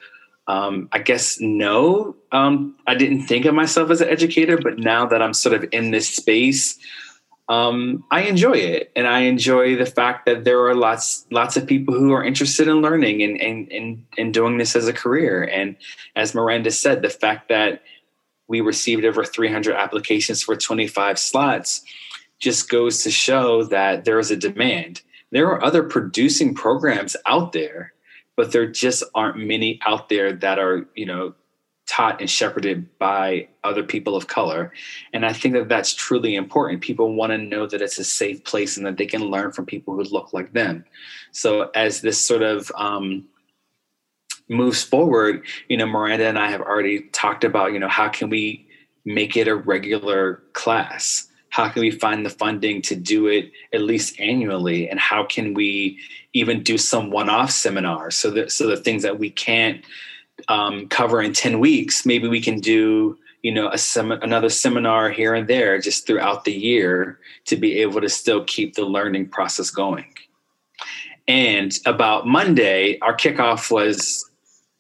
um, I guess no, um, I didn't think of myself as an educator, but now that I'm sort of in this space, um, I enjoy it, and I enjoy the fact that there are lots lots of people who are interested in learning and and and, and doing this as a career. And as Miranda said, the fact that we received over 300 applications for 25 slots just goes to show that there is a demand. There are other producing programs out there but there just aren't many out there that are you know taught and shepherded by other people of color. And i think that that's truly important. People want to know that it's a safe place and that they can learn from people who look like them. So as this sort of um, moves forward you know miranda and i have already talked about you know how can we make it a regular class how can we find the funding to do it at least annually? And how can we even do some one-off seminars so that so the things that we can't um, cover in 10 weeks maybe we can do you know a sem- another seminar here and there just throughout the year to be able to still keep the learning process going. And about monday our kickoff was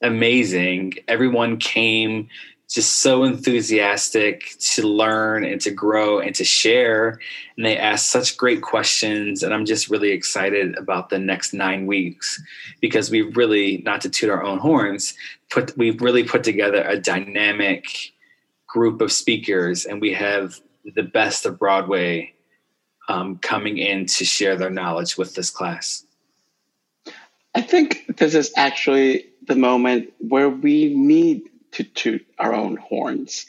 amazing. Everyone came just so enthusiastic to learn and to grow and to share. And they ask such great questions. And I'm just really excited about the next nine weeks because we've really, not to toot our own horns, put we've really put together a dynamic group of speakers, and we have the best of Broadway um, coming in to share their knowledge with this class. I think this is actually the moment where we need to toot our own horns.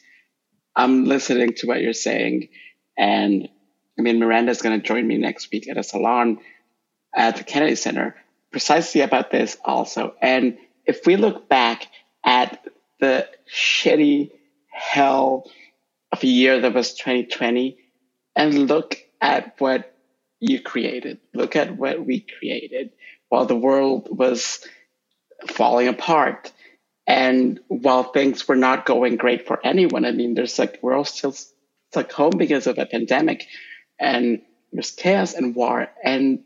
I'm listening to what you're saying, and I mean, Miranda's going to join me next week at a salon at the Kennedy Center precisely about this also. And if we look back at the shitty hell of a year that was 2020 and look at what you created, look at what we created while the world was falling apart And while things were not going great for anyone, I mean, there's like, we're all still stuck home because of a pandemic and there's chaos and war. And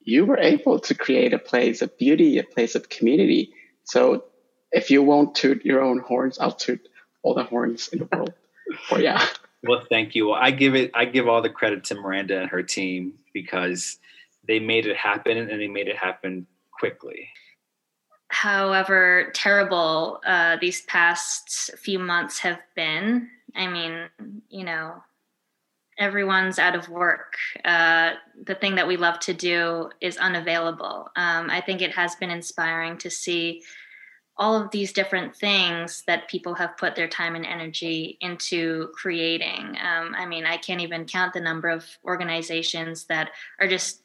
you were able to create a place of beauty, a place of community. So if you won't toot your own horns, I'll toot all the horns in the world. or yeah. Well, thank you. Well, I give it. I give all the credit to Miranda and her team because they made it happen and they made it happen quickly. However terrible uh, these past few months have been, I mean, you know, everyone's out of work. Uh, the thing that we love to do is unavailable. Um, I think it has been inspiring to see all of these different things that people have put their time and energy into creating. Um, I mean, I can't even count the number of organizations that are just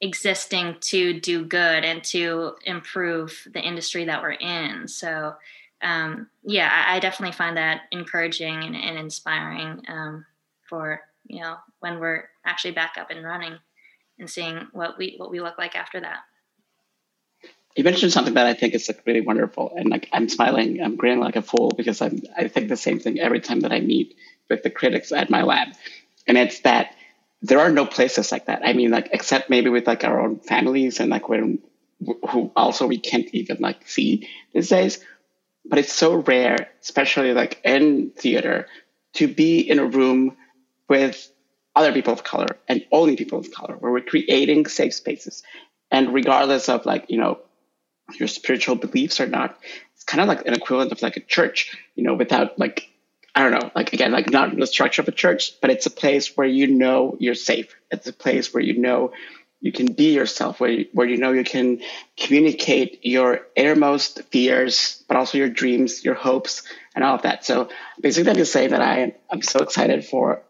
existing to do good and to improve the industry that we're in. So, um, yeah, I, I, definitely find that encouraging and, and inspiring um, for you know when we're actually back up and running and seeing what we what we look like after that you mentioned something that I think is like really wonderful, and like I'm smiling, I'm grinning like a fool because I'm I think the same thing every time that I meet with the critics at my lab, and it's that there are no places like that. I mean, like except maybe with like our own families and like when who also we can't even like see these days, but it's so rare, especially like in theater, to be in a room with other people of color and only people of color, where we're creating safe spaces, and regardless of like you know your spiritual beliefs or not. It's kind of like an equivalent of like a church, you know, without like I don't know, like again, like not the structure of a church, but it's a place where you know you're safe. It's a place where you know you can be yourself, where you, where you know you can communicate your innermost fears, but also your dreams, your hopes, and all of that. So basically, I'm just saying that I I'm so excited for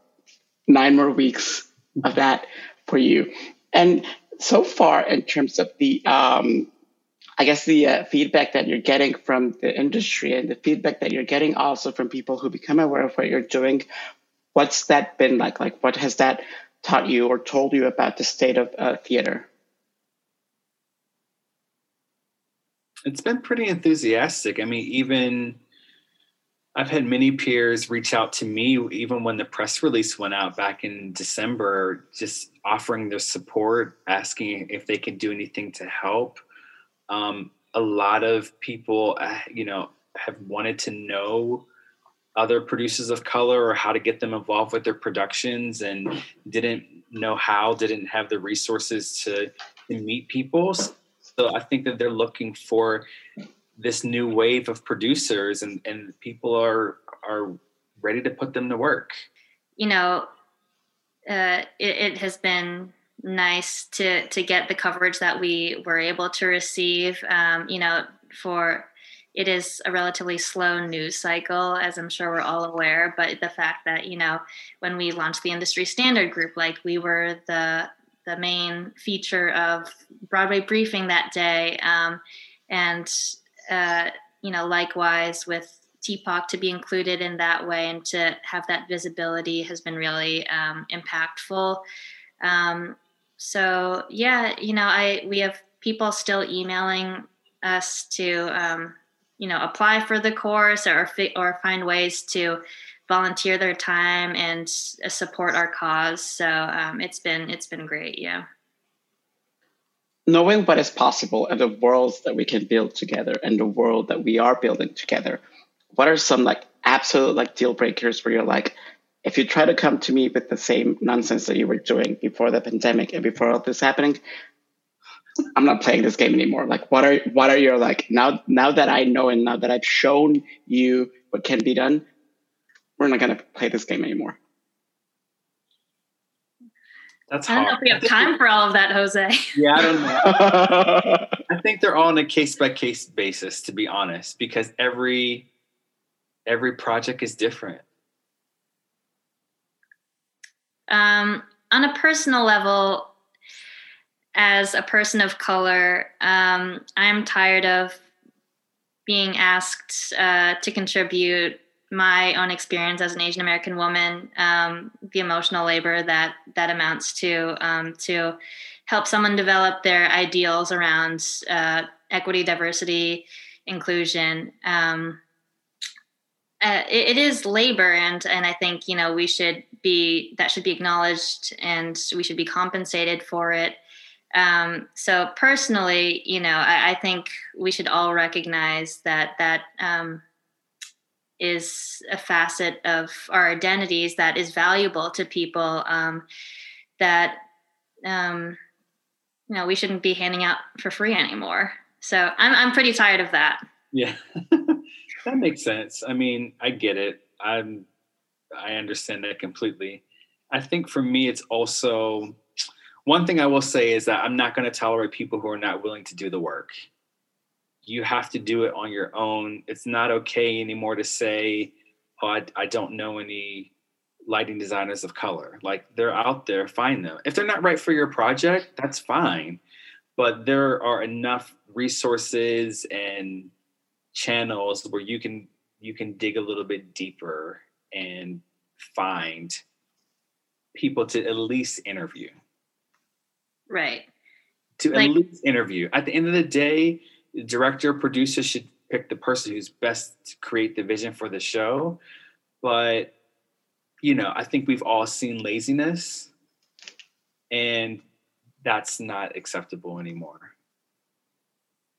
nine more weeks of that for you. And so far, in terms of the um, I guess the uh, feedback that you're getting from the industry and the feedback that you're getting also from people who become aware of what you're doing, what's that been like? Like, what has that taught you or told you about the state of uh, theater? It's been pretty enthusiastic. I mean, even I've had many peers reach out to me, even when the press release went out back in December, just offering their support, asking if they can do anything to help um, a lot of people, uh, you know, have wanted to know other producers of color or how to get them involved with their productions and didn't know how, didn't have the resources to, to meet people. So I think that they're looking for this new wave of producers and, and people are are ready to put them to work. You know, uh, it, it has been nice to to get the coverage that we were able to receive. Um, you know, for it is a relatively slow news cycle, as I'm sure we're all aware. But the fact that you know, when we launched the industry standard group, like we were the the main feature of Broadway briefing that day, um, and uh, you know, likewise with TPOC to be included in that way and to have that visibility has been really um, impactful. Um, so yeah, you know, I we have people still emailing us to um, you know apply for the course or or find ways to volunteer their time and support our cause. So um, it's been it's been great. Yeah. Knowing what is possible and the worlds that we can build together and the world that we are building together, what are some like absolute like deal breakers where you're like, if you try to come to me with the same nonsense that you were doing before the pandemic and before all this happening, I'm not playing this game anymore. Like, what are what are your like now? Now that I know and now that I've shown you what can be done, we're not gonna play this game anymore. That's I don't know if we have time for all of that, Jose. Yeah, I don't know. I think they're all on a case by case basis, to be honest, because every every project is different. Um, on a personal level, as a person of color, um, I'm tired of being asked uh, to contribute my own experience as an Asian American woman, um, the emotional labor that that amounts to um, to help someone develop their ideals around uh, equity, diversity, inclusion. Um, uh, it, it is labor, and and I think you know we should be that should be acknowledged, and we should be compensated for it. Um, so personally, you know, I, I, think we should all recognize that that um, is a facet of our identities that is valuable to people. Um, that um, you know we shouldn't be handing out for free anymore. So I'm I'm pretty tired of that. Yeah, that makes sense. I mean, I get it. I'm I understand that completely. I think for me, it's also one thing I will say is that I'm not going to tolerate people who are not willing to do the work. You have to do it on your own. It's not okay anymore to say, "Oh, I, I don't know any lighting designers of color. Like they're out there, find them. If they're not right for your project, that's fine. But there are enough resources and channels where you can you can dig a little bit deeper and find people to at least interview. Right. To like, at least interview. At the end of the day, the director, producer should pick the person who's best to create the vision for the show. But you know, I think we've all seen laziness and that's not acceptable anymore.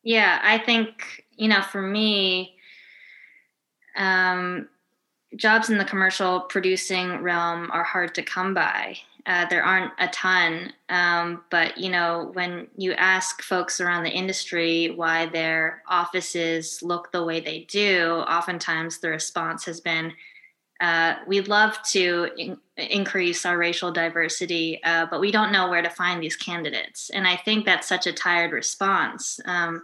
Yeah, I think, you know, for me, um, jobs in the commercial producing realm are hard to come by. Uh, there aren't a ton, um, but you know, when you ask folks around the industry why their offices look the way they do, oftentimes the response has been, uh, we'd love to in- increase our racial diversity, uh, but we don't know where to find these candidates. And I think that's such a tired response. Um,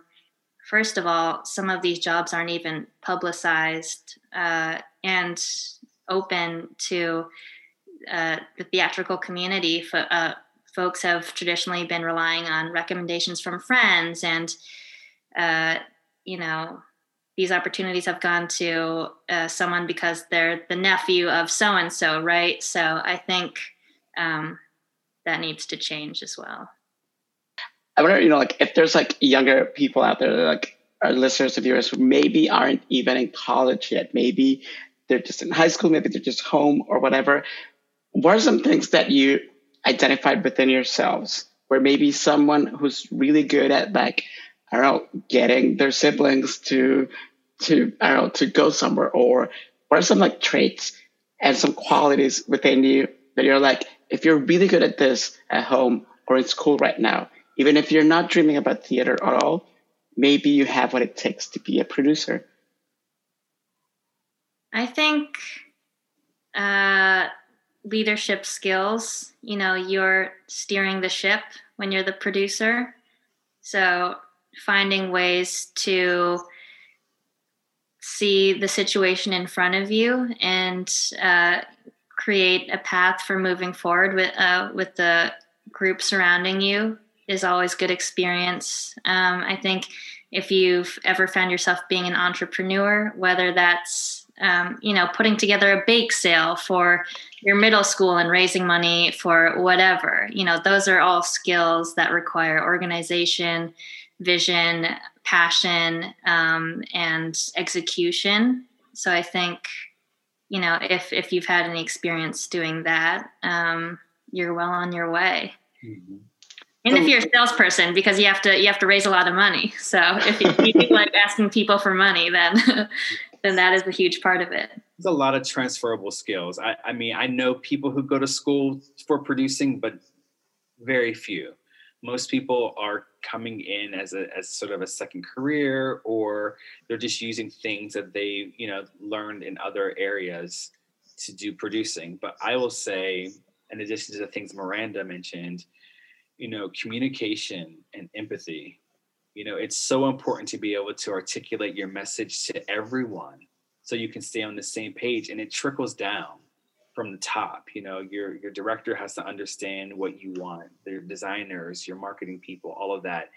first of all, some of these jobs aren't even publicized uh, and open to uh, the theatrical community. Uh, folks have traditionally been relying on recommendations from friends and, you know, these opportunities have gone to uh, someone because they're the nephew of so and so, right? So I think um, that needs to change as well. I wonder, you know, like if there's like younger people out there, like our listeners yours who maybe aren't even in college yet, maybe they're just in high school, maybe they're just home or whatever. What are some things that you identified within yourselves where maybe someone who's really good at like I don't know, getting their siblings to to I don't know to go somewhere, or what are some like traits and some qualities within you that you're like, if you're really good at this at home or in school right now, even if you're not dreaming about theater at all, maybe you have what it takes to be a producer. I think uh, leadership skills. You know, you're steering the ship when you're the producer. So finding ways to see the situation in front of you and uh, create a path for moving forward with uh, with the group surrounding you is always good experience. Um, I think if you've ever found yourself being an entrepreneur, whether that's um, you know putting together a bake sale for your middle school and raising money for whatever, you know those are all skills that require organization vision, passion, um, and execution. So I think, you know, if if you've had any experience doing that, um, you're well on your way. Mm-hmm. And if you're a salesperson, because you have to you have to raise a lot of money. So if you, if you like asking people for money, then then that is a huge part of it. There's a lot of transferable skills. I, I mean, I know people who go to school for producing, but very few most people are coming in as a as sort of a second career or they're just using things that they you know learned in other areas to do producing but i will say in addition to the things miranda mentioned you know communication and empathy. You know it's so important to be able to articulate your message to everyone so you can stay on the same page and it trickles down from the top. You know your your director has to understand what you want their designers your marketing people all of that.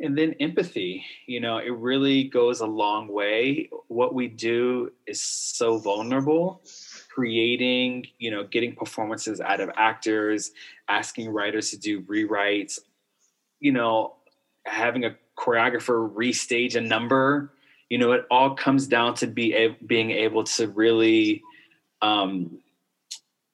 And then empathy you know it really goes a long way. What we do is so vulnerable creating you know getting performances out of actors asking writers to do rewrites you know having a choreographer restage a number you know, it all comes down to be a, being able to really um,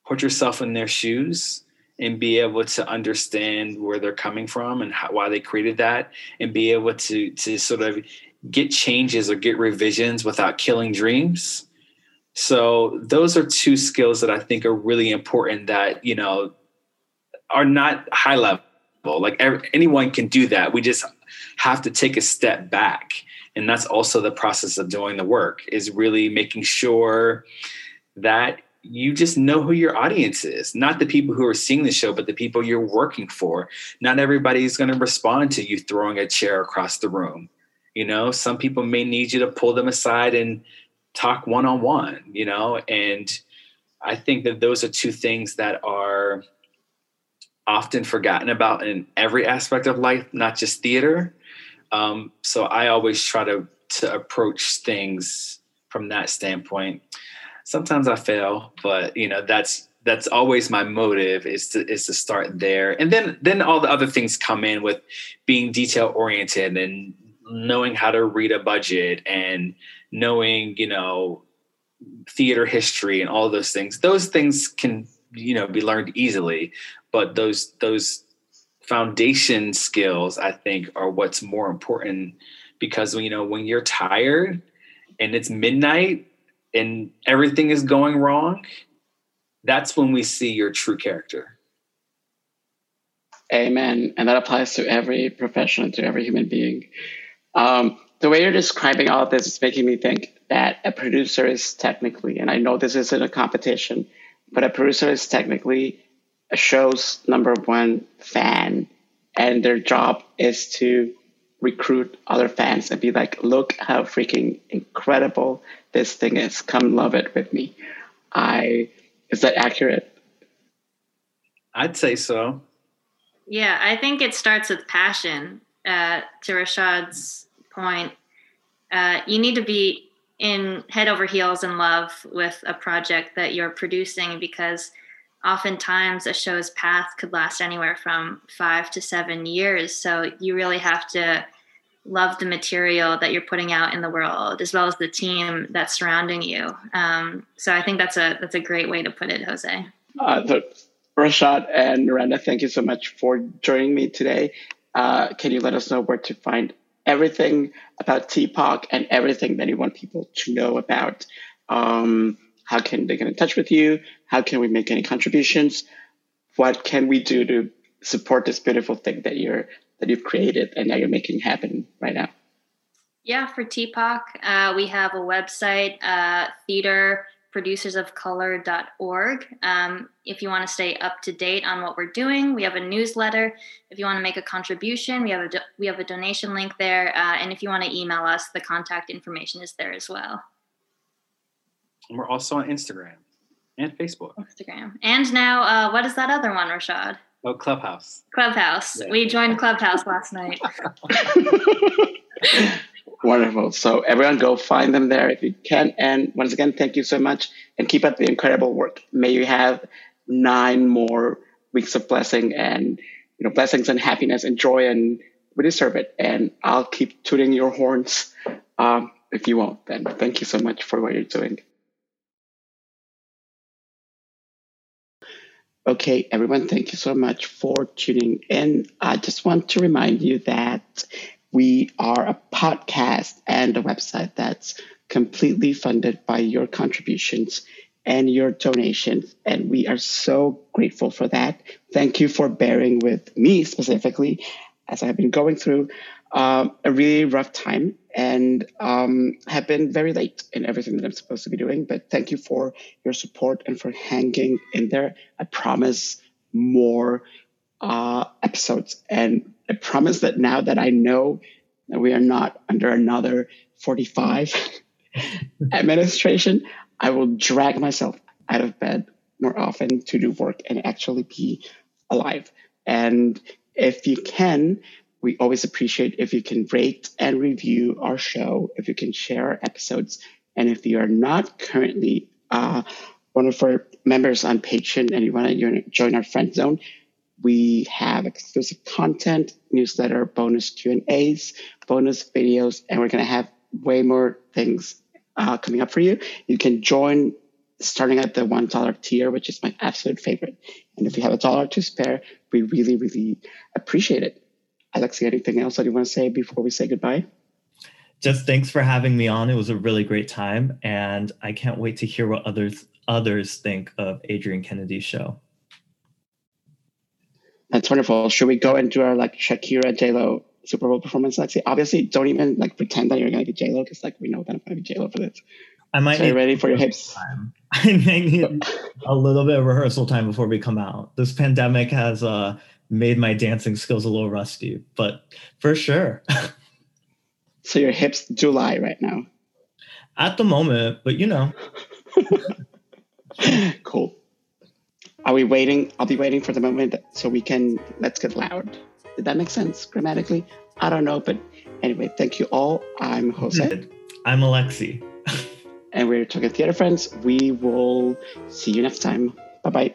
put yourself in their shoes and be able to understand where they're coming from and how, why they created that, and be able to to sort of get changes or get revisions without killing dreams. So those are two skills that I think are really important that you know are not high level. Like every, anyone can do that. We just have to take a step back, and that's also the process of doing the work. Is really making sure that you just know who your audience is not the people who are seeing the show but the people you're working for not everybody's going to respond to you throwing a chair across the room you know some people may need you to pull them aside and talk one-on-one you know? And i think that those are two things that are often forgotten about in every aspect of life not just theater. Um, so i always try to to approach things from that standpoint. Sometimes I fail, but you know that's that's always my motive is to is to start there, and then then all the other things come in with being detail oriented and knowing how to read a budget and knowing you know theater history and all those things. Those things can you know be learned easily, but those those foundation skills I think are what's more important because you know when you're tired and it's midnight and everything is going wrong, that's when we see your true character. Amen. And that applies to every profession, to every human being. Um, the way you're describing all of this is making me think that a producer is technically, and I know this isn't a competition, but a producer is technically a show's number one fan, and their job is to recruit other fans and be like, look how freaking incredible this thing is. Come love it with me. I is that accurate? I'd say so. Yeah, I think it starts with passion. Uh, to Rashad's point, uh, you need to be in head over heels in love with a project that you're producing because oftentimes a show's path could last anywhere from five to seven years. So you really have to love the material that you're putting out in the world as well as the team that's surrounding you. Um, so i think that's a that's a great way to put it jose. Uh, so rashad and miranda thank you so much for joining me today. Uh, can you let us know where to find everything about TPOC and everything that you want people to know about. Um, how can they get in touch with you? How can we make any contributions? What can we do to support this beautiful thing that you're that you've created and that you're making happen right now? Yeah, for TPOC, uh, we have a website, uh, theaterproducersofcolor.org. Um, if you want to stay up to date on what we're doing, we have a newsletter. If you want to make a contribution, we have a do- we have a donation link there. Uh, and if you want to email us, the contact information is there as well. And we're also on Instagram and Facebook. Instagram. And now, uh, what is that other one, Rashad? Oh, Clubhouse. Clubhouse. Yeah. We joined Clubhouse last night. Wonderful. So everyone go find them there if you can. And once again, thank you so much and keep up the incredible work. May you have nine more weeks of blessing and you know blessings and happiness and joy and we deserve it. And I'll keep tooting your horns um, if you won't. Then thank you so much for what you're doing. Okay, everyone, thank you so much for tuning in. I just want to remind you that we are a podcast and a website that's completely funded by your contributions and your donations. And we are so grateful for that. Thank you for bearing with me specifically as I've been going through uh, a really rough time and um, have been very late in everything that I'm supposed to be doing. But thank you for your support and for hanging in there. I promise more uh, episodes. And I promise that now that I know that we are not under another 45 administration, I will drag myself out of bed more often to do work and actually be alive. And if you can, we always appreciate if you can rate and review our show, if you can share our episodes, and if you are not currently uh, one of our members on Patreon and you want to join our friend zone, we have exclusive content, newsletter, bonus Q and A's, bonus videos, and we're going to have way more things uh, coming up for you. You can join starting at the $1 tier, which is my absolute favorite. And if you have a dollar to spare, we really, really appreciate it. Alexi, anything else that you want to say before we say goodbye? Just thanks for having me on. It was a really great time, and I can't wait to hear what others others think of Adrienne Kennedy's show. That's wonderful. Should we go into our like Shakira J Lo Super Bowl performance, Lexi? Obviously, don't even like pretend that you're going to be J Lo because like we know that I'm going to be J Lo for this. I might. So you ready for your hips? Time. I might need a little bit of rehearsal time before we come out. This pandemic has uh, made my dancing skills a little rusty, but for sure. so your hips do lie right now. At the moment, but you know. cool. Are we waiting? I'll be waiting for the moment so we can let's get loud. Did that make sense grammatically? I don't know, but anyway, thank you all. I'm Jose. Mm-hmm. I'm Alexi. and we're talking theater friends. We will see you next time. Bye bye.